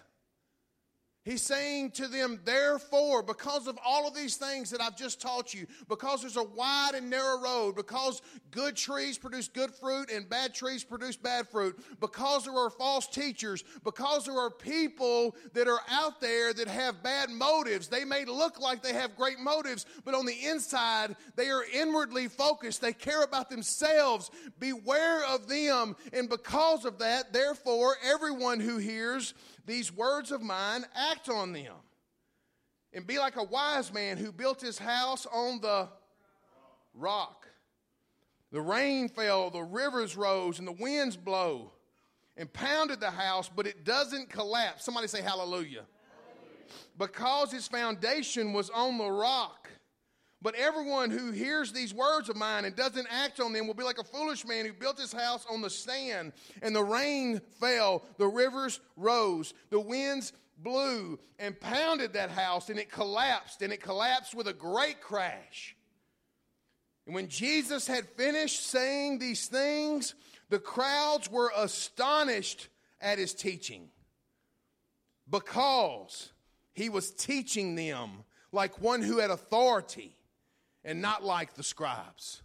He's saying to them, therefore, because of all of these things that I've just taught you, because there's a wide and narrow road, because good trees produce good fruit and bad trees produce bad fruit, because there are false teachers, because there are people that are out there that have bad motives. They may look like they have great motives, but on the inside, they are inwardly focused. They care about themselves. Beware of them. And because of that, therefore, everyone who hears, these words of mine, act on them. And be like a wise man who built his house on the rock. The rain fell, the rivers rose, and the winds blow and pounded the house, but it doesn't collapse. Somebody say hallelujah. hallelujah. Because its foundation was on the rock. But everyone who hears these words of mine and doesn't act on them will be like a foolish man who built his house on the sand, and the rain fell, the rivers rose, the winds blew and pounded that house, and it collapsed, and it collapsed with a great crash. And when Jesus had finished saying these things, the crowds were astonished at his teaching because he was teaching them like one who had authority and not like the scribes.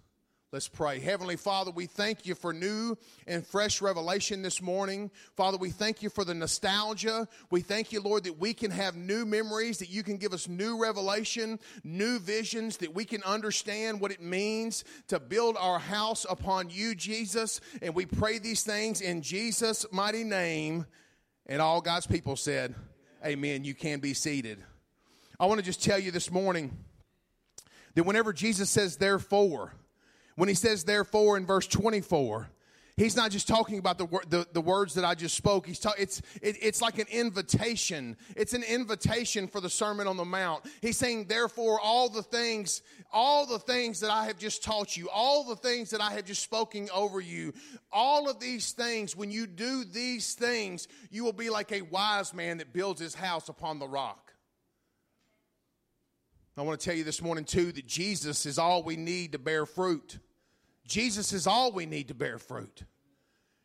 Let's pray. Heavenly Father, we thank you for new and fresh revelation this morning. Father, we thank you for the nostalgia. We thank you, Lord, that we can have new memories, that you can give us new revelation, new visions, that we can understand what it means to build our house upon you, Jesus. And we pray these things in Jesus' mighty name. And all God's people said, Amen. You can be seated. I want to just tell you this morning that whenever Jesus says, therefore, when he says therefore in verse 24, he's not just talking about the, the, the words that I just spoke. He's ta- it's, it, it's like an invitation. It's an invitation for the Sermon on the Mount. He's saying, therefore, all the things, all the things that I have just taught you, all the things that I have just spoken over you, all of these things, when you do these things, you will be like a wise man that builds his house upon the rock. I want to tell you this morning, too, that Jesus is all we need to bear fruit. Jesus is all we need to bear fruit.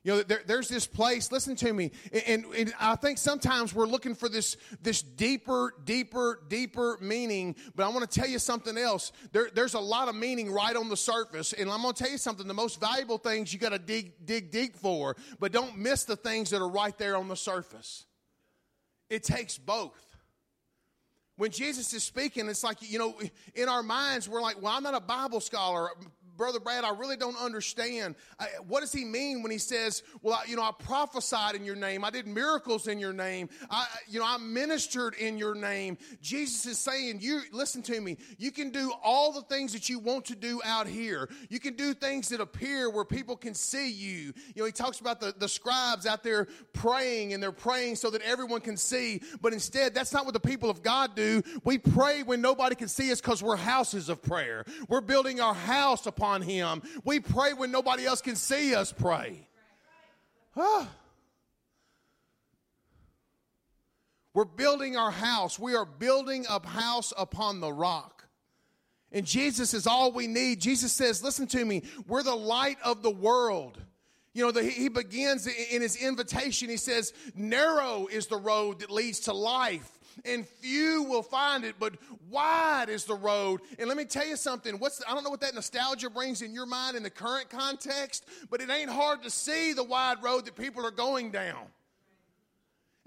You know, there, there's this place, listen to me, and, and I think sometimes we're looking for this, this deeper, deeper, deeper meaning, but I want to tell you something else. There, there's a lot of meaning right on the surface, and I'm going to tell you something. The most valuable things you got to dig, dig deep for, but don't miss the things that are right there on the surface. It takes both when Jesus is speaking, it's like, you know, in our minds, we're like, well, I'm not a Bible scholar. Brother Brad, I really don't understand. I, what does he mean when he says, well, I, you know, I prophesied in your name. I did miracles in your name. I, you know, I ministered in your name. Jesus is saying, you, listen to me. You can do all the things that you want to do out here. You can do things that appear where people can see you. You know, he talks about the, the scribes out there praying and they're praying so that everyone can see. But instead, that's not what the people of God do. We pray when nobody can see us because we're houses of prayer. We're building our house upon Him. We pray when nobody else can see us pray. Ah. We're building our house. We are building a house upon the rock. And Jesus is all we need. Jesus says, Listen to me, we're the light of the world. You know, the, he begins in his invitation, he says, Narrow is the road that leads to life, and few will find it, but wide is the road. And let me tell you something. What's the, I don't know what that nostalgia brings in your mind in the current context, but it ain't hard to see the wide road that people are going down.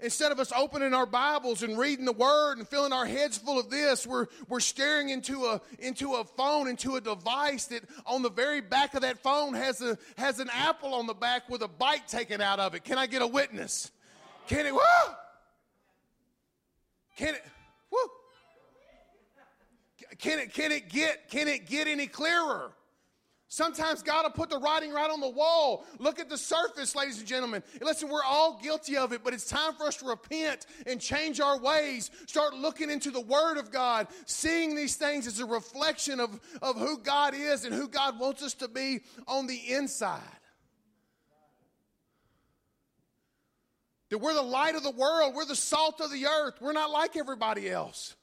Instead of us opening our Bibles and reading the Word and filling our heads full of this, we're, we're staring into a, into a phone, into a device that on the very back of that phone has, a, has an apple on the back with a bite taken out of it. Can I get a witness? Can it? Can it, woo? Can it, can it get, can it get any clearer? Sometimes God will put the writing right on the wall. Look at the surface, ladies and gentlemen. Listen, we're all guilty of it, but it's time for us to repent and change our ways. Start looking into the Word of God, seeing these things as a reflection of, of who God is and who God wants us to be on the inside. That we're the light of the world, we're the salt of the earth, we're not like everybody else.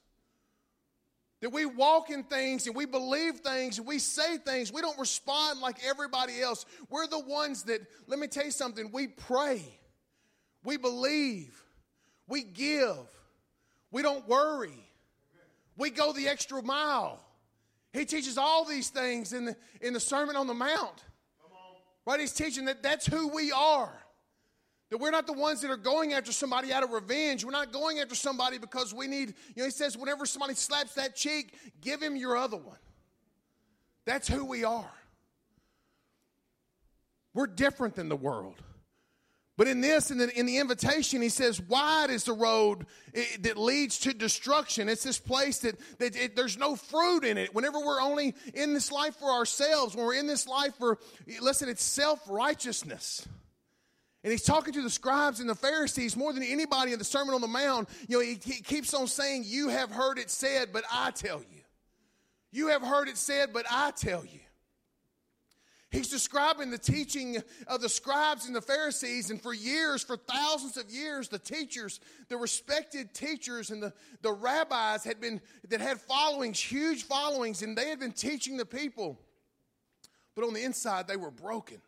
That we walk in things and we believe things and we say things. We don't respond like everybody else. We're the ones that, let me tell you something, we pray, we believe, we give, we don't worry, we go the extra mile. He teaches all these things in the, in the Sermon on the Mount. Right? He's teaching that that's who we are. That we're not the ones that are going after somebody out of revenge. We're not going after somebody because we need, you know, he says, whenever somebody slaps that cheek, give him your other one. That's who we are. We're different than the world. But in this, in the, in the invitation, he says, wide is the road eh, that leads to destruction. It's this place that, that it, there's no fruit in it. Whenever we're only in this life for ourselves, when we're in this life for, listen, it's self righteousness. And he's talking to the scribes and the Pharisees more than anybody in the Sermon on the Mount. You know, he, he, keeps on saying, You have heard it said, but I tell you. You have heard it said, but I tell you. He's describing the teaching of the scribes and the Pharisees, and for years, for thousands of years, the teachers, the respected teachers and the, the rabbis had been that had followings, huge followings, and they had been teaching the people. But on the inside, they were broken.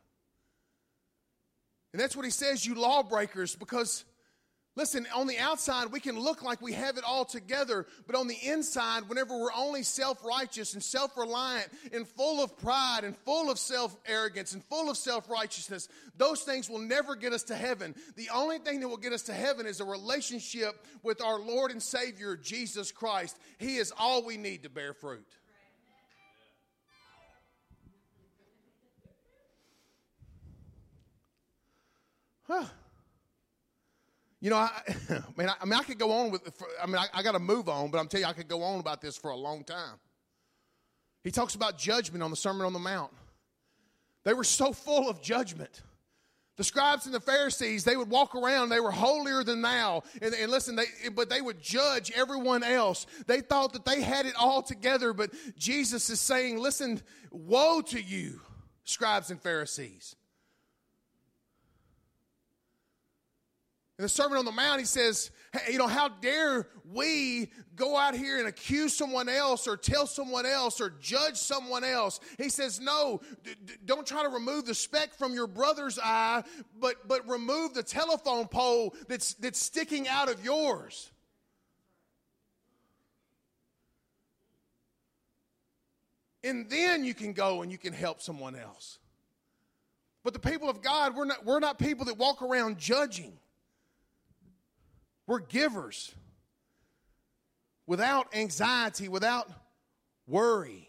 And that's what he says, you lawbreakers, because Listen, on the outside, we can look like we have it all together, but on the inside, whenever we're only self righteous and self reliant and full of pride and full of self arrogance and full of self righteousness, those things will never get us to heaven. The only thing that will get us to heaven is a relationship with our Lord and Savior, Jesus Christ. He is all we need to bear fruit. You know, I, I mean, I, I mean, I could go on with. I mean, I, I got to move on, but I'm telling you, I could go on about this for a long time. He talks about judgment on the Sermon on the Mount. They were so full of judgment. The scribes and the Pharisees, they would walk around, they were holier than thou. And, and, listen, they, but they would judge everyone else. They thought that they had it all together, but Jesus is saying, listen, woe to you, scribes and Pharisees. In the Sermon on the Mount, he says, hey, you know, how dare we go out here and accuse someone else or tell someone else or judge someone else? He says, no, d- d- don't try to remove the speck from your brother's eye, but, but remove the telephone pole that's, that's sticking out of yours. And then you can go and you can help someone else. But the people of God, we're not, we're not people that walk around judging. We're givers without anxiety, without worry.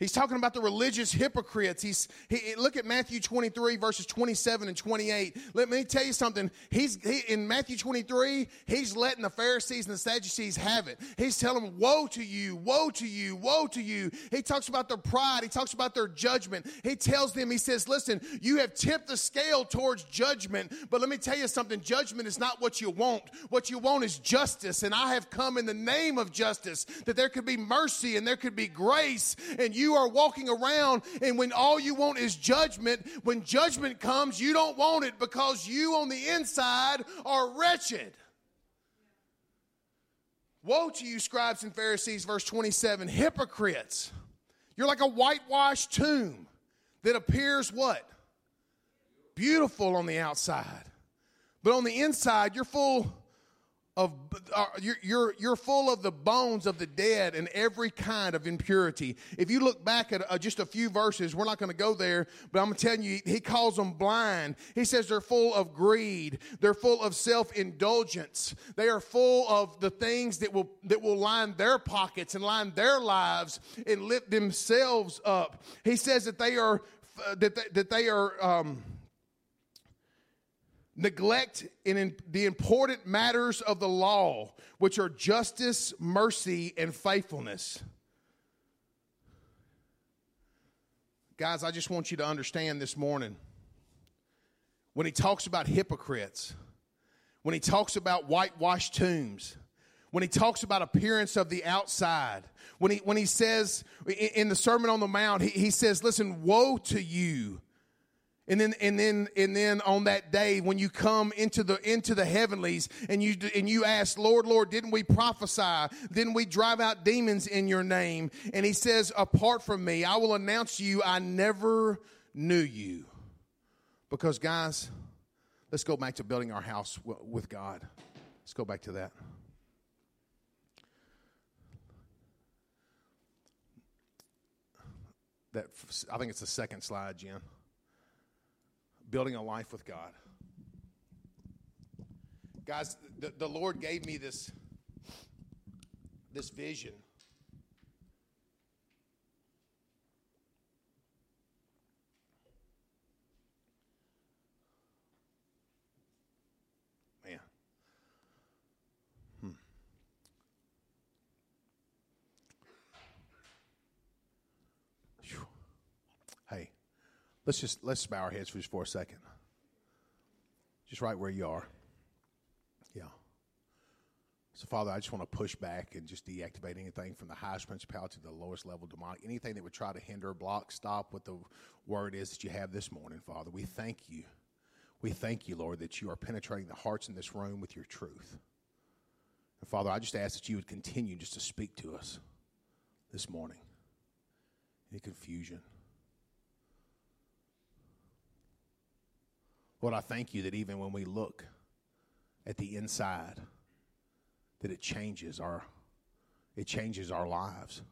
He's talking about the religious hypocrites. He's he, look at Matthew 23 verses 27 and 28. Let me tell you something. He's he, in Matthew 23, he's letting the Pharisees and the Sadducees have it. He's telling them, "Woe to you, woe to you, woe to you." He talks about their pride, he talks about their judgment. He tells them, he says, "Listen, you have tipped the scale towards judgment, but let me tell you something. Judgment is not what you want. What you want is justice, and I have come in the name of justice that there could be mercy and there could be grace, and you are walking around and when all you want is judgment, when judgment comes, you don't want it because you on the inside are wretched. Woe to you, scribes and Pharisees, verse 27, hypocrites. You're like a whitewashed tomb that appears what? Beautiful on the outside. But on the inside, you're full of uh, you're, you're, you're full of the bones of the dead and every kind of impurity. If you look back at uh, just a few verses, we're not going to go there, but I'm telling you, he calls them blind. He says they're full of greed. They're full of self-indulgence. They are full of the things that will, that will line their pockets and line their lives and lift themselves up. He says that they are, uh, that they, that they are, um, neglect in the important matters of the law, which are justice, mercy, and faithfulness. Guys, I just want you to understand this morning when he talks about hypocrites, when he talks about whitewashed tombs, when he talks about appearance of the outside, when he, when he says in the Sermon on the Mount, he, he says, Listen, woe to you and then, and then, and then on that day when you come into the into the heavenlies and you and you ask, Lord, Lord, didn't we prophesy? Didn't we drive out demons in your name? And He says, apart from me, I will announce you, I never knew you. Because guys, let's go back to building our house with God. Let's go back to that. That I think it's the second slide, Jen building a life with God. Guys, the, the Lord gave me this, this vision. Man. Hmm. Hey, Let's just let's bow our heads for just for a second. Just right where you are. Yeah. So, Father, I just want to push back and just deactivate anything from the highest principality to the lowest level demonic, anything that would try to hinder, block, stop what the word is that you have this morning, Father. We thank you. We thank you, Lord, that you are penetrating the hearts in this room with your truth. And Father, I just ask that you would continue just to speak to us this morning. Any confusion? Lord, I thank you that even when we look at the inside, that it changes our it changes our lives.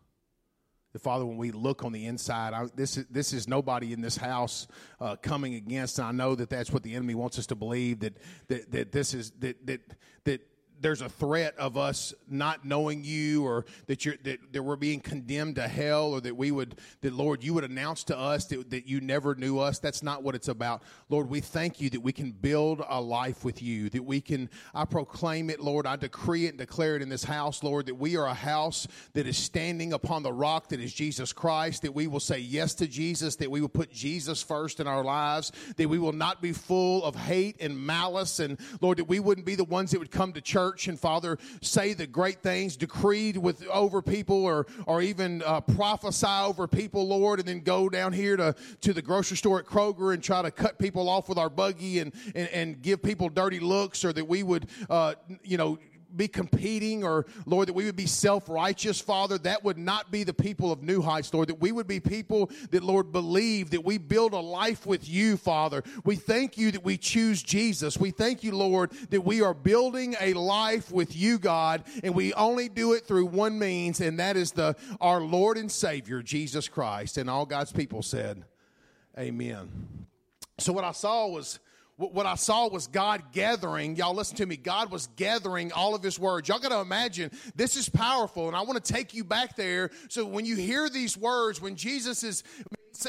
The Father, when we look on the inside, I, this is this is nobody in this house uh, coming against, and I know that that's what the enemy wants us to believe that that that this is that that that there's a threat of us not knowing you or that you're that, that we're being condemned to hell or that we would that lord you would announce to us that, that you never knew us. That's not what it's about. Lord we thank you that we can build a life with you that we can i proclaim it lord. I decree it and declare it in this house lord that we are a house that is standing upon the rock that is jesus christ that we will say yes to jesus that we will put jesus first in our lives that we will not be full of hate and malice and lord that we wouldn't be the ones that would come to church and Father say the great things decreed with over people or or even uh, prophesy over people, Lord, and then go down here to to the grocery store at Kroger and try to cut people off with our buggy and and, and give people dirty looks, or that we would uh, you know be competing or Lord that we would be self-righteous Father. That would not be the people of New Heights Lord. That we would be people that Lord believe that we build a life with you Father. We thank you that we choose Jesus. We thank you Lord that we are building a life with you God and we only do it through one means and that is the our Lord and Savior Jesus Christ. And all God's people said amen. So what I saw was what I saw was God gathering. Y'all listen to me. God was gathering all of his words. Y'all got to imagine this is powerful. And I want to take you back there. So when you hear these words, when Jesus is,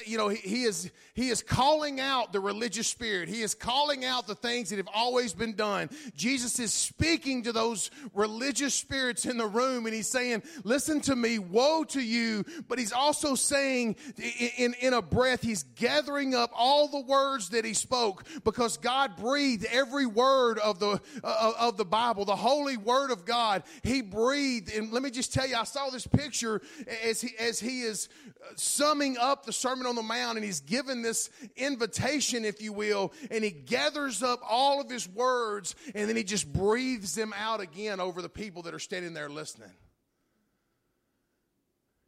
you know, he, is, he is calling out the religious spirit. He is calling out the things that have always been done. Jesus is speaking to those religious spirits in the room and he's saying, listen to me, woe to you. But he's also saying in, in, a breath, he's gathering up all the words that he spoke because God breathed every word of the, uh, of the Bible, the holy word of God. He breathed. And let me just tell you, I saw this picture as he, as he is summing up the Sermon on the Mount and he's given this invitation, if you will, and he gathers up all of his words and then he just breathes them out again over the people that are standing there listening.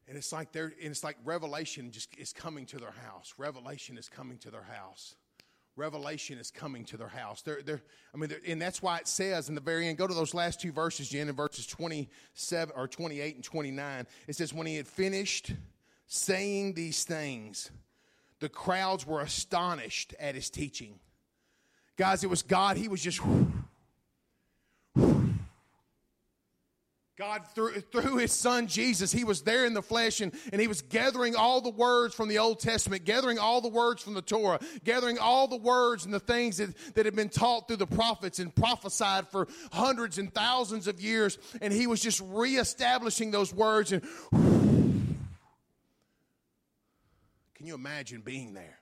And it's like they're, and it's like revelation just is coming to their house. Revelation is coming to their house. Revelation is coming to their house. They're, they're, I mean, and that's why it says in the very end, go to those last two verses, Jen, in verses 27 or 28 and 29. It says, when he had finished saying these things, the crowds were astonished at his teaching. Guys, it was God. He was just. God, through, through his son Jesus, he was there in the flesh and, and he was gathering all the words from the Old Testament, gathering all the words from the Torah, gathering all the words and the things that, that had been taught through the prophets and prophesied for hundreds and thousands of years. And he was just reestablishing those words. And can you imagine being there?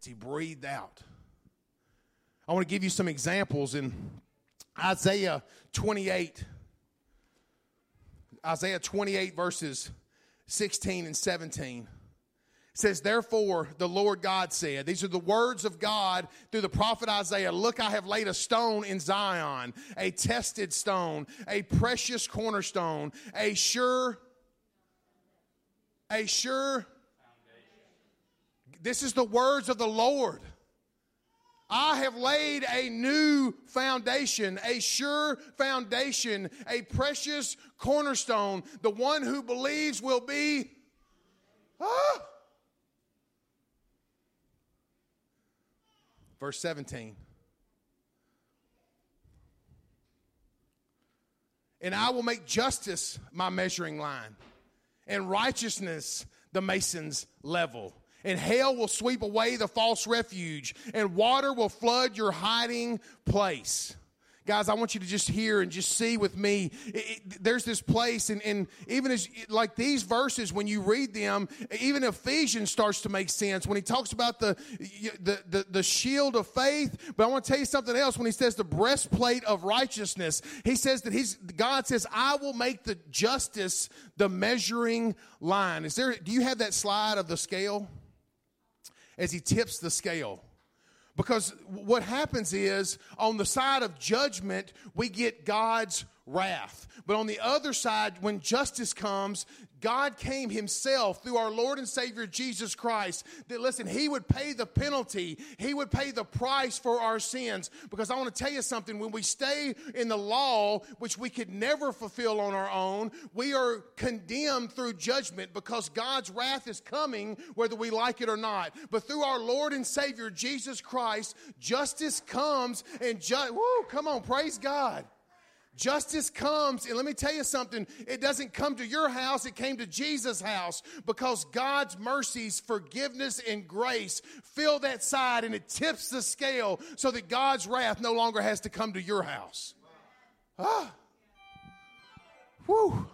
As he breathed out. I want to give you some examples in Isaiah 28. Isaiah 28, verses 16 and 17 says, Therefore, the Lord God said, These are the words of God through the prophet Isaiah Look, I have laid a stone in Zion, a tested stone, a precious cornerstone, a sure, a sure. This is the words of the Lord. I have laid a new foundation, a sure foundation, a precious cornerstone. The one who believes will be. Ah. Verse 17. And I will make justice my measuring line, and righteousness the mason's level and hail will sweep away the false refuge, and water will flood your hiding place. Guys, I want you to just hear and just see with me. It- it- there's this place, and, and even as like these verses, when you read them, even Ephesians starts to make sense when he talks about the the the, the shield of faith. But I want to tell you something else. When he says the breastplate of righteousness, he says that he's God says, "I will make the justice the measuring line." Is there? Do you have that slide of the scale? As he tips the scale. Because what happens is, on the side of judgment, we get God's wrath. But on the other side, when justice comes, God came Himself through our Lord and Savior Jesus Christ. That listen, He would pay the penalty, He would pay the price for our sins. Because I want to tell you something when we stay in the law, which we could never fulfill on our own, we are condemned through judgment because God's wrath is coming whether we like it or not. But through our Lord and Savior Jesus Christ, justice comes and ju- woo, come on, praise God. Justice comes, and let me tell you something. It doesn't come to your house, it came to Jesus' house because God's mercies, forgiveness, and grace fill that side and it tips the scale so that God's wrath no longer has to come to your house. Ah. Whew.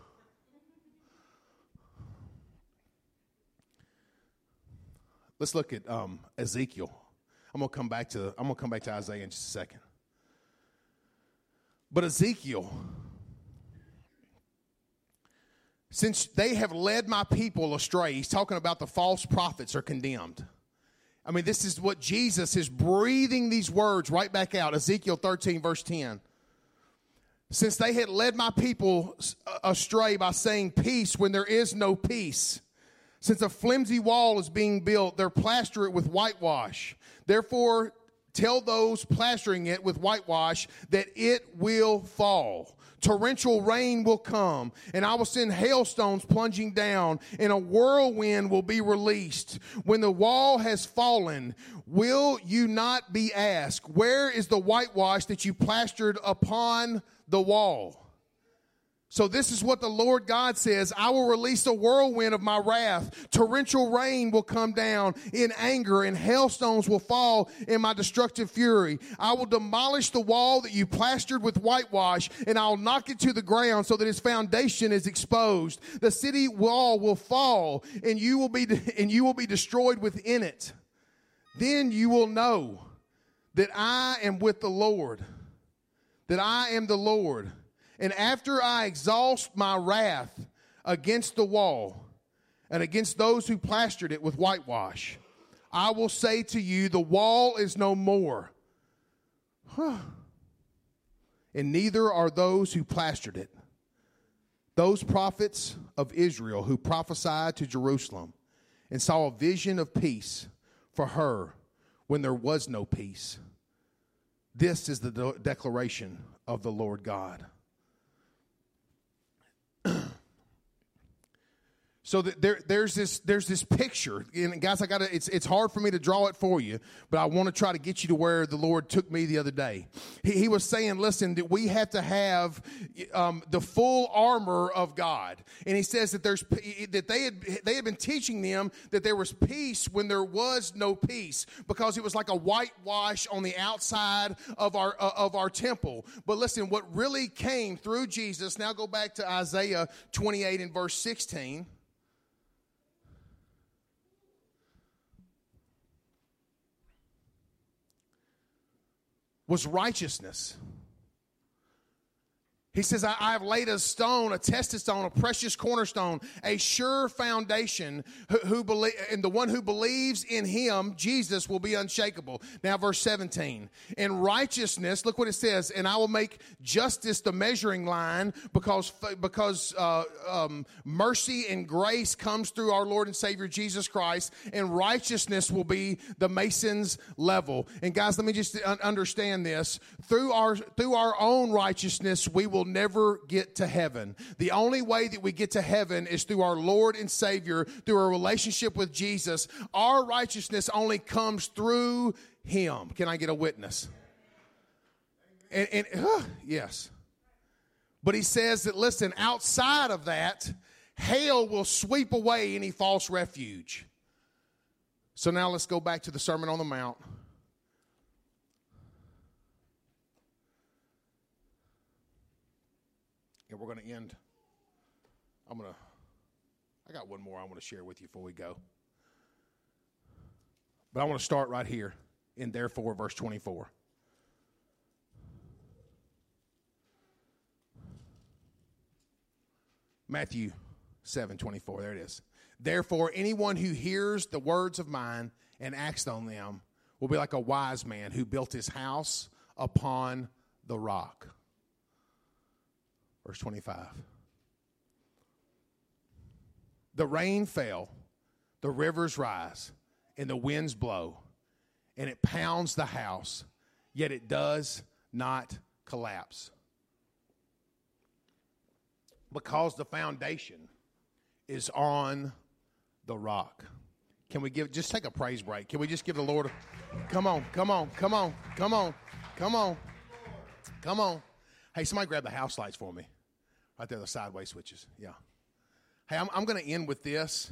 Let's look at um, Ezekiel. I'm gonna come back to I'm gonna come back to Isaiah in just a second. But Ezekiel, since they have led my people astray, he's talking about the false prophets are condemned. I mean, this is what Jesus is breathing these words right back out. Ezekiel 13, verse 10. Since they had led my people astray by saying peace when there is no peace, since a flimsy wall is being built, they're plaster it with whitewash. Therefore, tell those plastering it with whitewash that it will fall. Torrential rain will come, and I will send hailstones plunging down, and a whirlwind will be released. When the wall has fallen, will you not be asked, Where is the whitewash that you plastered upon the wall? So this is what the Lord God says. I will release a whirlwind of my wrath. Torrential rain will come down in anger and hailstones will fall in my destructive fury. I will demolish the wall that you plastered with whitewash and I'll knock it to the ground so that its foundation is exposed. The city wall will fall and you will be, and you will be destroyed within it. Then you will know that I am with the Lord, that I am the Lord. And after I exhaust my wrath against the wall and against those who plastered it with whitewash, I will say to you, the wall is no more. Huh. And neither are those who plastered it. Those prophets of Israel who prophesied to Jerusalem and saw a vision of peace for her when there was no peace. This is the de- declaration of the Lord God. So there, there's this, there's this picture, and guys, I got to. It's, it's hard for me to draw it for you, but I want to try to get you to where the Lord took me the other day. He, he was saying, listen, that we have to have um, the full armor of God, and he says that there's that they had they had been teaching them that there was peace when there was no peace because it was like a whitewash on the outside of our uh, of our temple. But listen, what really came through Jesus. Now go back to Isaiah 28 and verse 16. Was righteousness. He says, I, I have laid a stone, a tested stone, a precious cornerstone, a sure foundation, who, who believe, and the one who believes in him, Jesus, will be unshakable. Now, verse 17. In righteousness, look what it says, and I will make justice the measuring line because, because uh, um, mercy and grace comes through our Lord and Savior Jesus Christ, and righteousness will be the mason's level. And guys, let me just understand this. Through our, through our own righteousness, we will never get to heaven. The only way that we get to heaven is through our Lord and Savior, through a relationship with Jesus. Our righteousness only comes through Him. Can I get a witness? And, and uh, yes. But he says that, listen, outside of that, hail will sweep away any false refuge. So now let's go back to the Sermon on the Mount. And we're going to end. I'm going to, I got one more I want to share with you before we go. But I want to start right here in therefore, verse 24. Matthew 7 24. There it is. Therefore, anyone who hears the words of mine and acts on them will be like a wise man who built his house upon the rock. Verse 25. The rain fell, the rivers rise, and the winds blow, and it pounds the house, yet it does not collapse. Because the foundation is on the rock. Can we give just take a praise break? Can we just give the Lord a come on, come on, come on, come on, come on, come on. Hey, somebody grab the house lights for me. Right there, the sideways switches. Yeah. Hey, I'm, I'm going to end with this,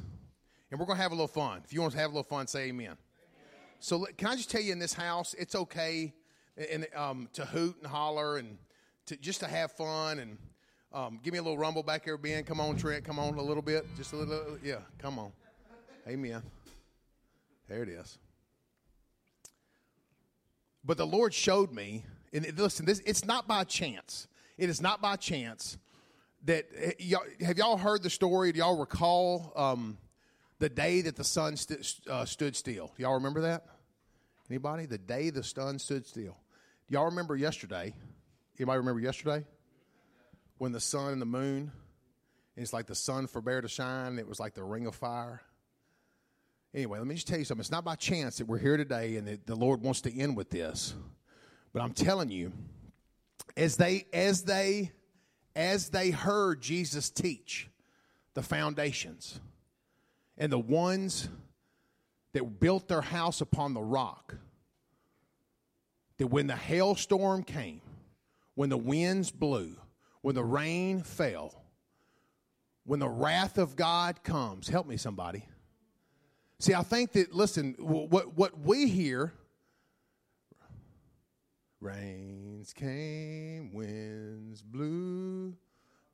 and we're going to have a little fun. If you want to have a little fun, say amen. So, can I just tell you in this house, it's okay and, um, to hoot and holler and to just to have fun and um, give me a little rumble back there, Ben. Come on, Trent. Come on a little bit. Just a little. Yeah, come on. Amen. There it is. But the Lord showed me, and listen, this it's not by chance. It is not by chance that eh, y'all, have y'all heard the story? Do y'all recall um, the day that the sun st- uh, stood still? Do Y'all remember that? Anybody? The day the sun stood still. Do Y'all remember yesterday? Anybody remember yesterday? When the sun and the moon, and it's like the sun forbear to shine. It was like the ring of fire. Anyway, let me just tell you something. It's not by chance that we're here today and that the Lord wants to end with this. But I'm telling you, as they as they as they heard Jesus teach the foundations and the ones that built their house upon the rock, that when the hailstorm came, when the winds blew, when the rain fell, when the wrath of God comes, help me somebody. See, I think that listen, what what we hear Rains came, winds blew,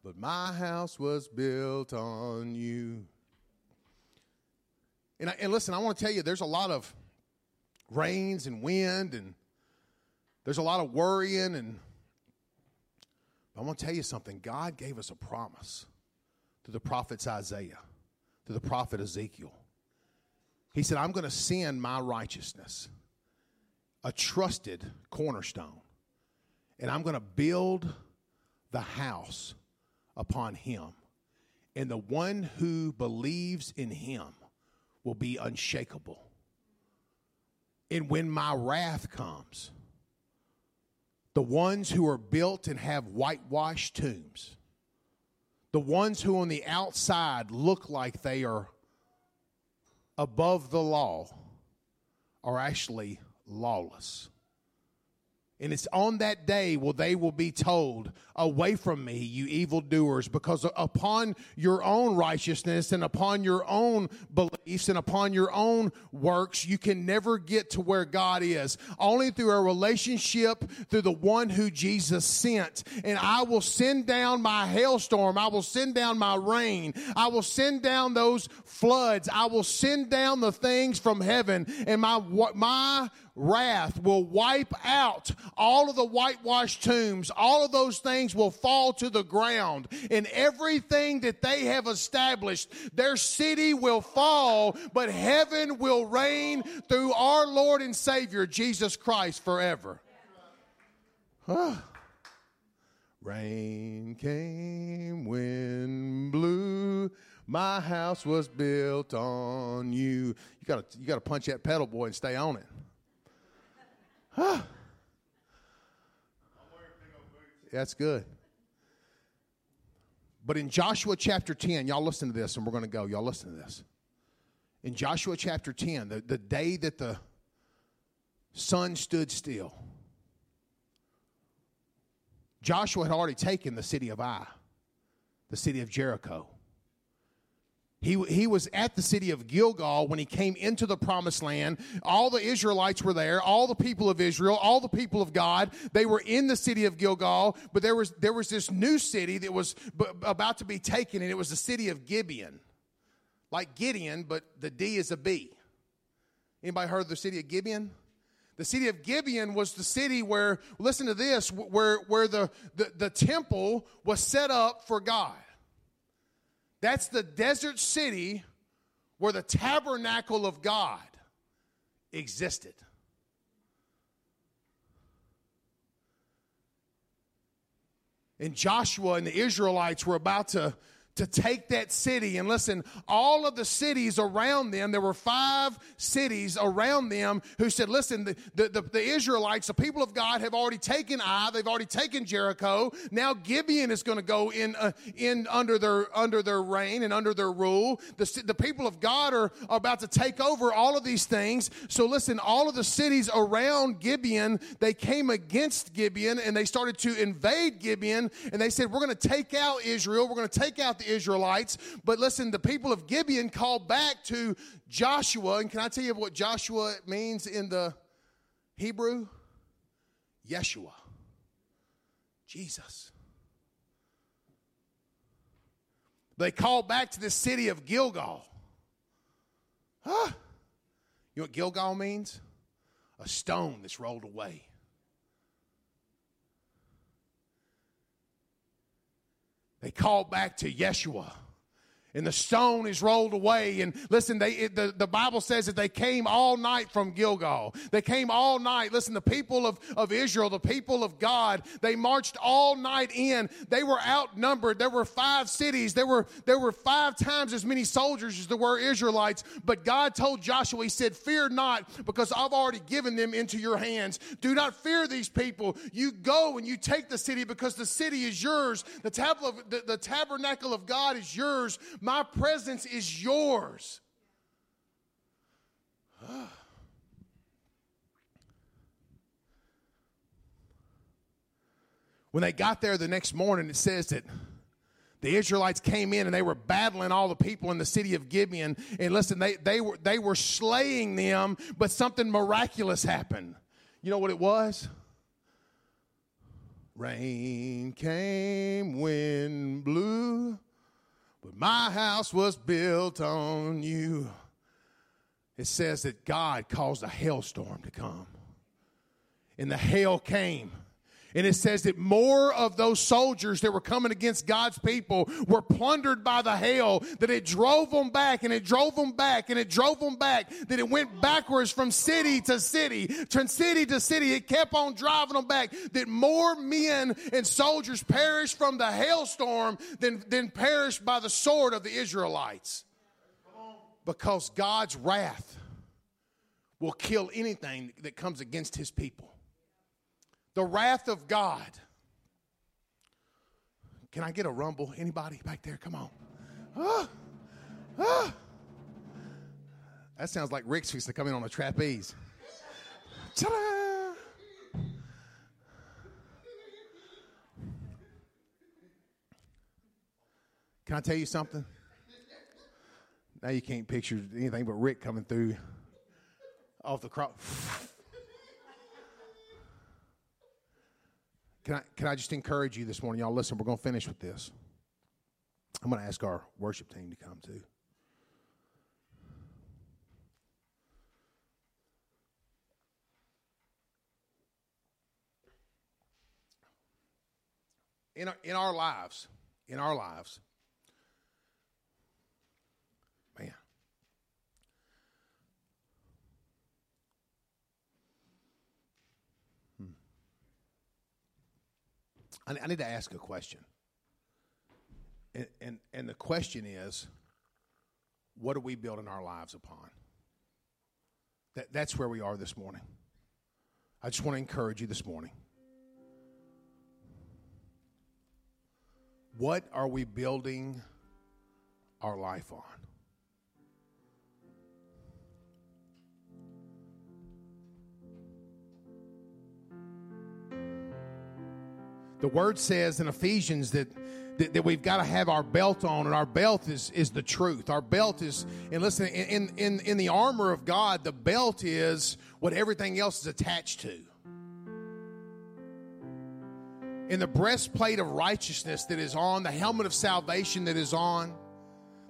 but my house was built on you. And, I, and listen, I want to tell you, there's a lot of rains and wind, and there's a lot of worrying. And I want to tell you something. God gave us a promise to the prophets Isaiah, to the prophet Ezekiel. He said, "I'm going to send my righteousness." A trusted cornerstone. And I'm going to build the house upon him. And the one who believes in him will be unshakable. And when my wrath comes, the ones who are built and have whitewashed tombs, the ones who on the outside look like they are above the law, are actually lawless. And it's on that day will they will be told, Away from me, you evildoers, because upon your own righteousness and upon your own beliefs and upon your own works, you can never get to where God is. Only through a relationship through the one who Jesus sent. And I will send down my hailstorm. I will send down my rain. I will send down those floods. I will send down the things from heaven. And my, my wrath will wipe out all of the whitewashed tombs. All of those things will fall to the ground. And everything that they have established, their city will fall, but heaven will reign through our Lord and Savior, Jesus Christ, forever. Huh. Rain came, wind blew. My house was built on you. You got to you got to punch that pedal, boy, and stay on it. That's good. But in Joshua chapter 10, y'all listen to this, and we're going to go. Y'all listen to this. In Joshua chapter 10, the, the day that the sun stood still, Joshua had already taken the city of Ai, the city of Jericho. He, he was at the city of Gilgal when he came into the promised land. All the Israelites were there, all the people of Israel, all the people of God. They were in the city of Gilgal, but there was, there was this new city that was b- about to be taken, and it was the city of Gibeon. Like Gideon, but the D is a B. Anybody heard of the city of Gibeon? The city of Gibeon was the city where, listen to this, where, where the, the, the temple was set up for God. That's the desert city where the tabernacle of God existed. And Joshua and the Israelites were about to to take that city. And listen, all of the cities around them, there were five cities around them who said, listen, the, the, the, the Israelites, the people of God, have already taken Ai, they've already taken Jericho. Now Gibeon is going to go in, uh, in under their, under their reign and under their rule. The, the people of God are, are about to take over all of these things. So listen, all of the cities around Gibeon, they came against Gibeon and they started to invade Gibeon and they said, we're going to take out Israel. We're going to take out the Israelites. But listen, the people of Gibeon called back to Joshua. And can I tell you what Joshua means in the Hebrew? Yeshua. Jesus. They called back to the city of Gilgal. Huh? You know what Gilgal means? A stone that's rolled away. They called back to Yeshua. And the stone is rolled away. And listen, they, it, the, the Bible says that they came all night from Gilgal. They came all night. Listen, the people of, of Israel, the people of God, they marched all night in. They were outnumbered. There were five cities. There were, there were five times as many soldiers as there were Israelites. But God told Joshua, He said, Fear not, because I've already given them into your hands. Do not fear these people. You go and you take the city because the city is yours. The, tab- the, the tabernacle of God is yours. My presence is yours. When they got there the next morning, it says that the Israelites came in and they were battling all the people in the city of Gibeon. And listen, they, they, were, they were slaying them, but something miraculous happened. You know what it was? Rain came, wind blew, but my house was built on you. It says that God caused a hailstorm to come. And the hail came. And it says that more of those soldiers that were coming against God's people were plundered by the hail, that it drove them back and it drove them back and it drove them back, that it went backwards from city to city, from city to city. It kept on driving them back, that more men and soldiers perished from the hailstorm than, than perished by the sword of the Israelites. Because God's wrath will kill anything that comes against his people the wrath of God. Can I get a rumble? Anybody back there? Come on. Ah, ah. That sounds like Rick's fixing to come in on a trapeze. Ta-da! Can I tell you something? Now you can't picture anything but Rick coming through off the cross. Can I, can I just encourage you this morning? Y'all listen, we're going to finish with this. I'm going to ask our worship team to come too. In our, in our lives, in our lives, I, I need to ask a question. And, and, and the question is what are we building our lives upon? That, that's where we are this morning. I just want to encourage you this morning. What are we building our life on? The word says in Ephesians that, that, that we've got to have our belt on, and our belt is, is the truth. Our belt is, and listen, in, in, in the armor of God, the belt is what everything else is attached to. In the breastplate of righteousness that is on, the helmet of salvation that is on,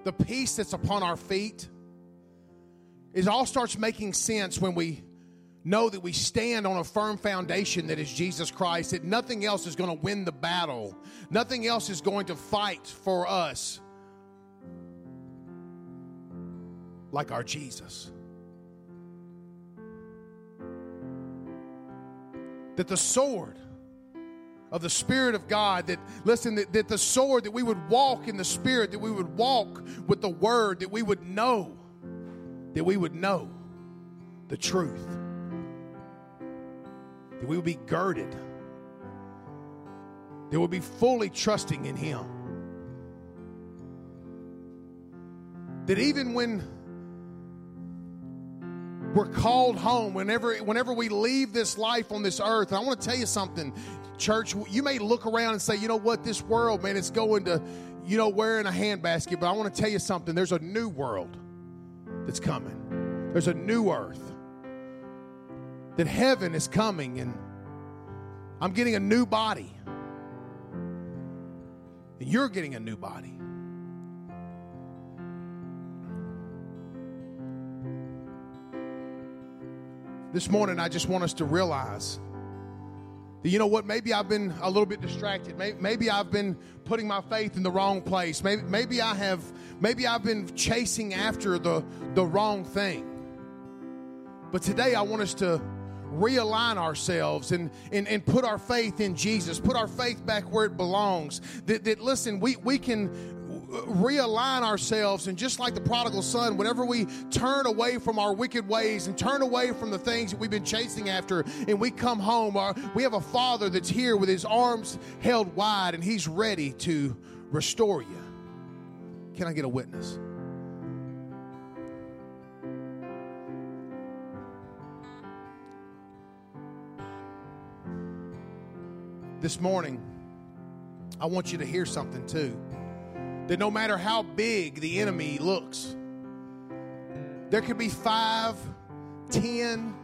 the peace that's upon our feet, it all starts making sense when we know that we stand on a firm foundation that is Jesus Christ, that nothing else is going to win the battle, nothing else is going to fight for us like our Jesus. That the sword of the Spirit of God, that, listen, that, that the sword, that we would walk in the Spirit, that we would walk with the Word, that we would know, that we would know the truth that we will be girded, that we'll be fully trusting in Him. That even when we're called home, whenever, whenever we leave this life on this earth, I want to tell you something, church, you may look around and say, you know what, this world, man, it's going to, you know, wearing a handbasket, but I want to tell you something. There's a new world that's coming, there's a new earth that heaven is coming and I'm getting a new body. And you're getting a new body. This morning, I just want us to realize that, you know what, maybe I've been a little bit distracted. Maybe, maybe I've been putting my faith in the wrong place. Maybe, maybe I have, maybe I've been chasing after the, the wrong thing. But today, I want us to realign ourselves and, and, and put our faith in Jesus, put our faith back where it belongs. That, that listen, we, we can realign ourselves and just like the prodigal son whenever we turn away from our wicked ways and turn away from the things that we've been chasing after and we come home our, we have a father that's here with his arms held wide and he's ready to restore you can i get a witness this morning, I want you to hear something too. That no matter how big the enemy looks, there could be five, ten,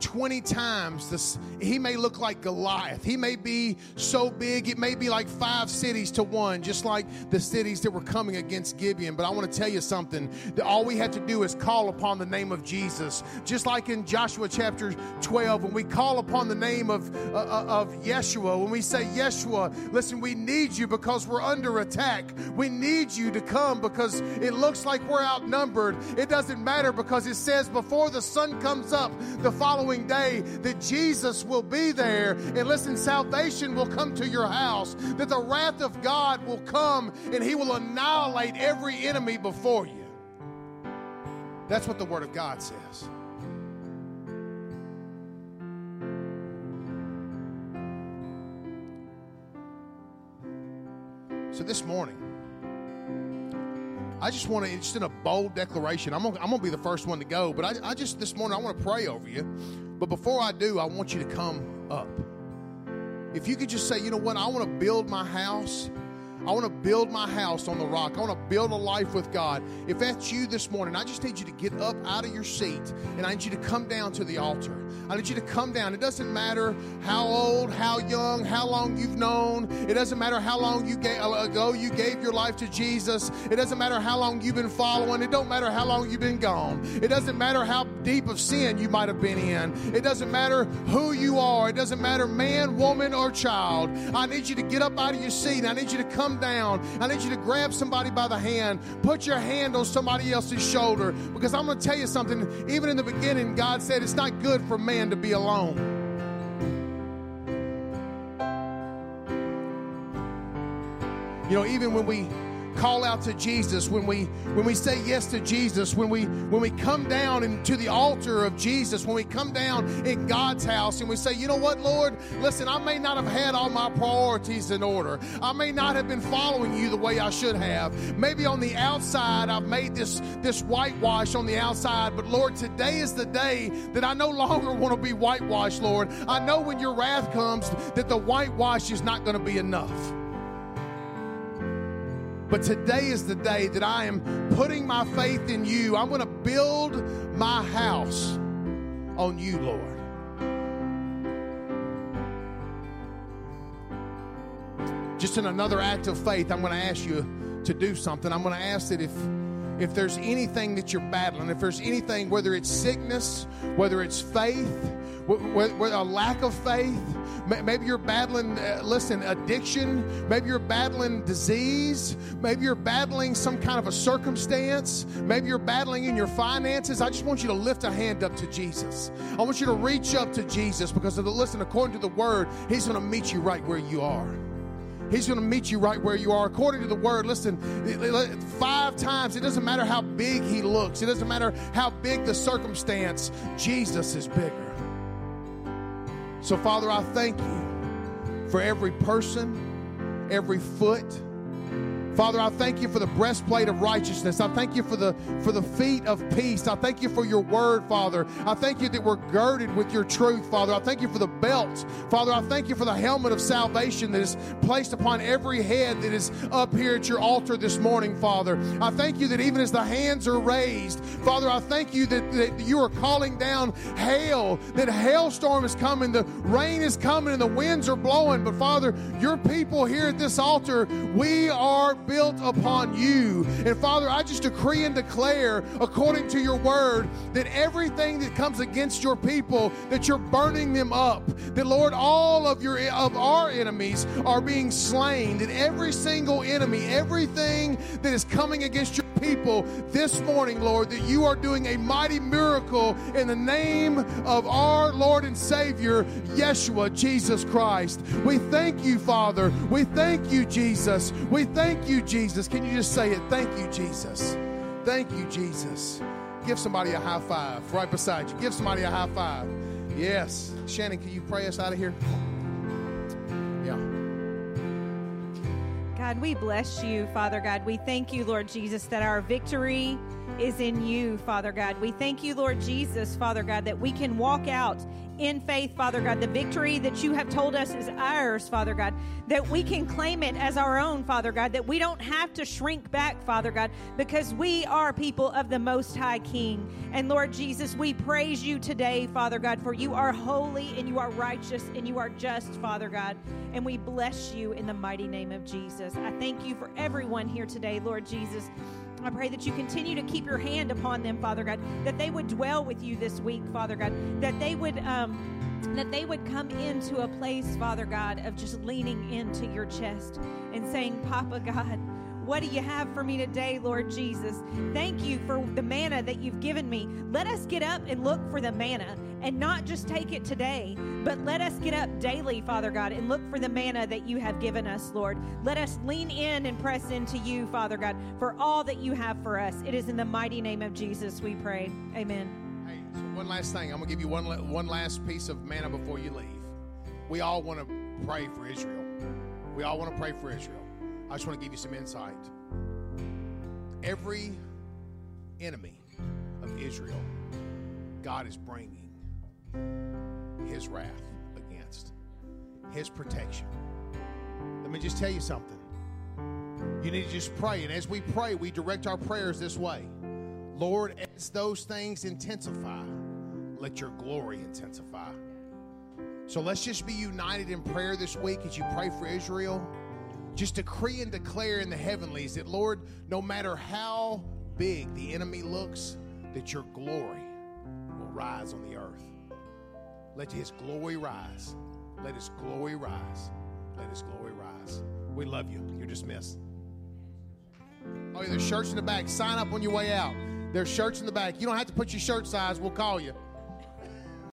20 times this he may look like goliath. He may be so big it may be like five cities to one just like the cities that were coming against gibeon. But i want to tell you something. That all we had to do is call upon the name of jesus. Just like in joshua chapter 12 when we call upon the name of uh, uh, of yeshua when we say yeshua listen we need you because we're under attack. We need you to come because it looks like we're outnumbered. It doesn't matter because it says before the sun comes up the following day that Jesus will be there. And listen, salvation will come to your house, that the wrath of God will come and he will annihilate every enemy before you. That's what the Word of God says. So this morning, I just want to, just in a bold declaration, I'm I'm gonna be the first one to go, but I, I just, this morning, I want to pray over you. But before I do, I want you to come up. If you could just say, you know what, I want to build my house. I want to build my house on the rock. I want to build a life with God. If that's you this morning, I just need you to get up out of your seat and I need you to come down to the altar. I need you to come down. It doesn't matter how old, how young, how long you've known. It doesn't matter how long you gave, uh, ago you gave your life to Jesus. It doesn't matter how long you've been following. It don't matter how long you've been gone. It doesn't matter how deep of sin you might have been in. It doesn't matter who you are. It doesn't matter man, woman, or child. I need you to get up out of your seat. I need you to come down. I need you to grab somebody by the hand. Put your hand on somebody else's shoulder. Because I'm going to tell you something. Even in the beginning, God said it's not good for man to be alone. You know, even when we call out to Jesus, when we when we say yes to Jesus, when we when we come down into the altar of Jesus, when we come down in God's house and we say, you know what, Lord, listen, I may not have had all my priorities in order. I may not have been following you the way I should have. Maybe on the outside I've made this this whitewash on the outside, but Lord, today is the day that I no longer want to be whitewashed, Lord. I know when your wrath comes that the whitewash is not going to be enough. But today is the day that I am putting my faith in you. I'm going to build my house on you, Lord. Just in another act of faith, I'm going to ask you to do something. I'm going to ask that if if there's anything that you're battling, if there's anything, whether it's sickness, whether it's faith, whether a lack of faith, maybe you're battling, uh, listen, addiction, maybe you're battling disease, maybe you're battling some kind of a circumstance, maybe you're battling in your finances. I just want you to lift a hand up to Jesus. I want you to reach up to Jesus because, of the, listen, according to the word, He's going to meet you right where you are. He's going to meet you right where you are. According to the word, listen, five times, it doesn't matter how big he looks, it doesn't matter how big the circumstance, Jesus is bigger. So, Father, I thank you for every person, every foot, Father, I thank you for the breastplate of righteousness. I thank you for the for the feet of peace. I thank you for your word, Father. I thank you that we're girded with your truth, Father. I thank you for the belt. Father, I thank you for the helmet of salvation that is placed upon every head that is up here at your altar this morning, Father. I thank you that even as the hands are raised, Father, I thank you that, that you are calling down hail, that hailstorm is coming, the rain is coming, and the winds are blowing. But Father, your people here at this altar, we are built upon you. And Father, I just decree and declare, according to your word, that everything that comes against your people, that you're burning them up. That Lord, all of your of our enemies are being slain. That every single enemy, everything that is coming against your people this morning, Lord, that you are doing a mighty miracle in the name of our Lord and Savior, Yeshua, Jesus Christ. We thank you, Father. We thank you, Jesus. We thank you, Jesus. Can you just say it? Thank you, Jesus. Thank you, Jesus. Give somebody a high five right beside you. Give somebody a high five. Yes. Shannon, can you pray us out of here? God, we bless you, Father God. We thank you, Lord Jesus, that our victory is in you, Father God. We thank you, Lord Jesus, Father God, that we can walk out in faith, Father God, the victory that you have told us is ours, Father God, that we can claim it as our own, Father God, that we don't have to shrink back, Father God, because we are people of the Most High King. And Lord Jesus, we praise you today, Father God, for you are holy and you are righteous and you are just, Father God. And we bless you in the mighty name of Jesus. I thank you for everyone here today, Lord Jesus. I pray that you continue to keep your hand upon them, Father God, that they would dwell with you this week, Father God, that they would. Um, that they would come into a place, Father God, of just leaning into your chest and saying, Papa God, what do you have for me today, Lord Jesus? Thank you for the manna that you've given me. Let us get up and look for the manna and not just take it today, but let us get up daily, Father God, and look for the manna that you have given us, Lord. Let us lean in and press into you, Father God, for all that you have for us. It is in the mighty name of Jesus we pray. Amen. Hey, so one last thing. I'm going to give you one, one last piece of manna before you leave. We all want to pray for Israel. We all want to pray for Israel. I just want to give you some insight. Every enemy of Israel, God is bringing his wrath against, his protection. Let me just tell you something. You need to just pray. And as we pray, we direct our prayers this way Lord, as those things intensify, let your glory intensify. So let's just be united in prayer this week as you pray for Israel just decree and declare in the heavenlies that, Lord, no matter how big the enemy looks, that your glory will rise on the earth. Let his glory rise. Let his glory rise. Let his glory rise. We love you. You're dismissed. Oh, there's shirts in the back. Sign up on your way out. There's shirts in the back. You don't have to put your shirt size. We'll call you.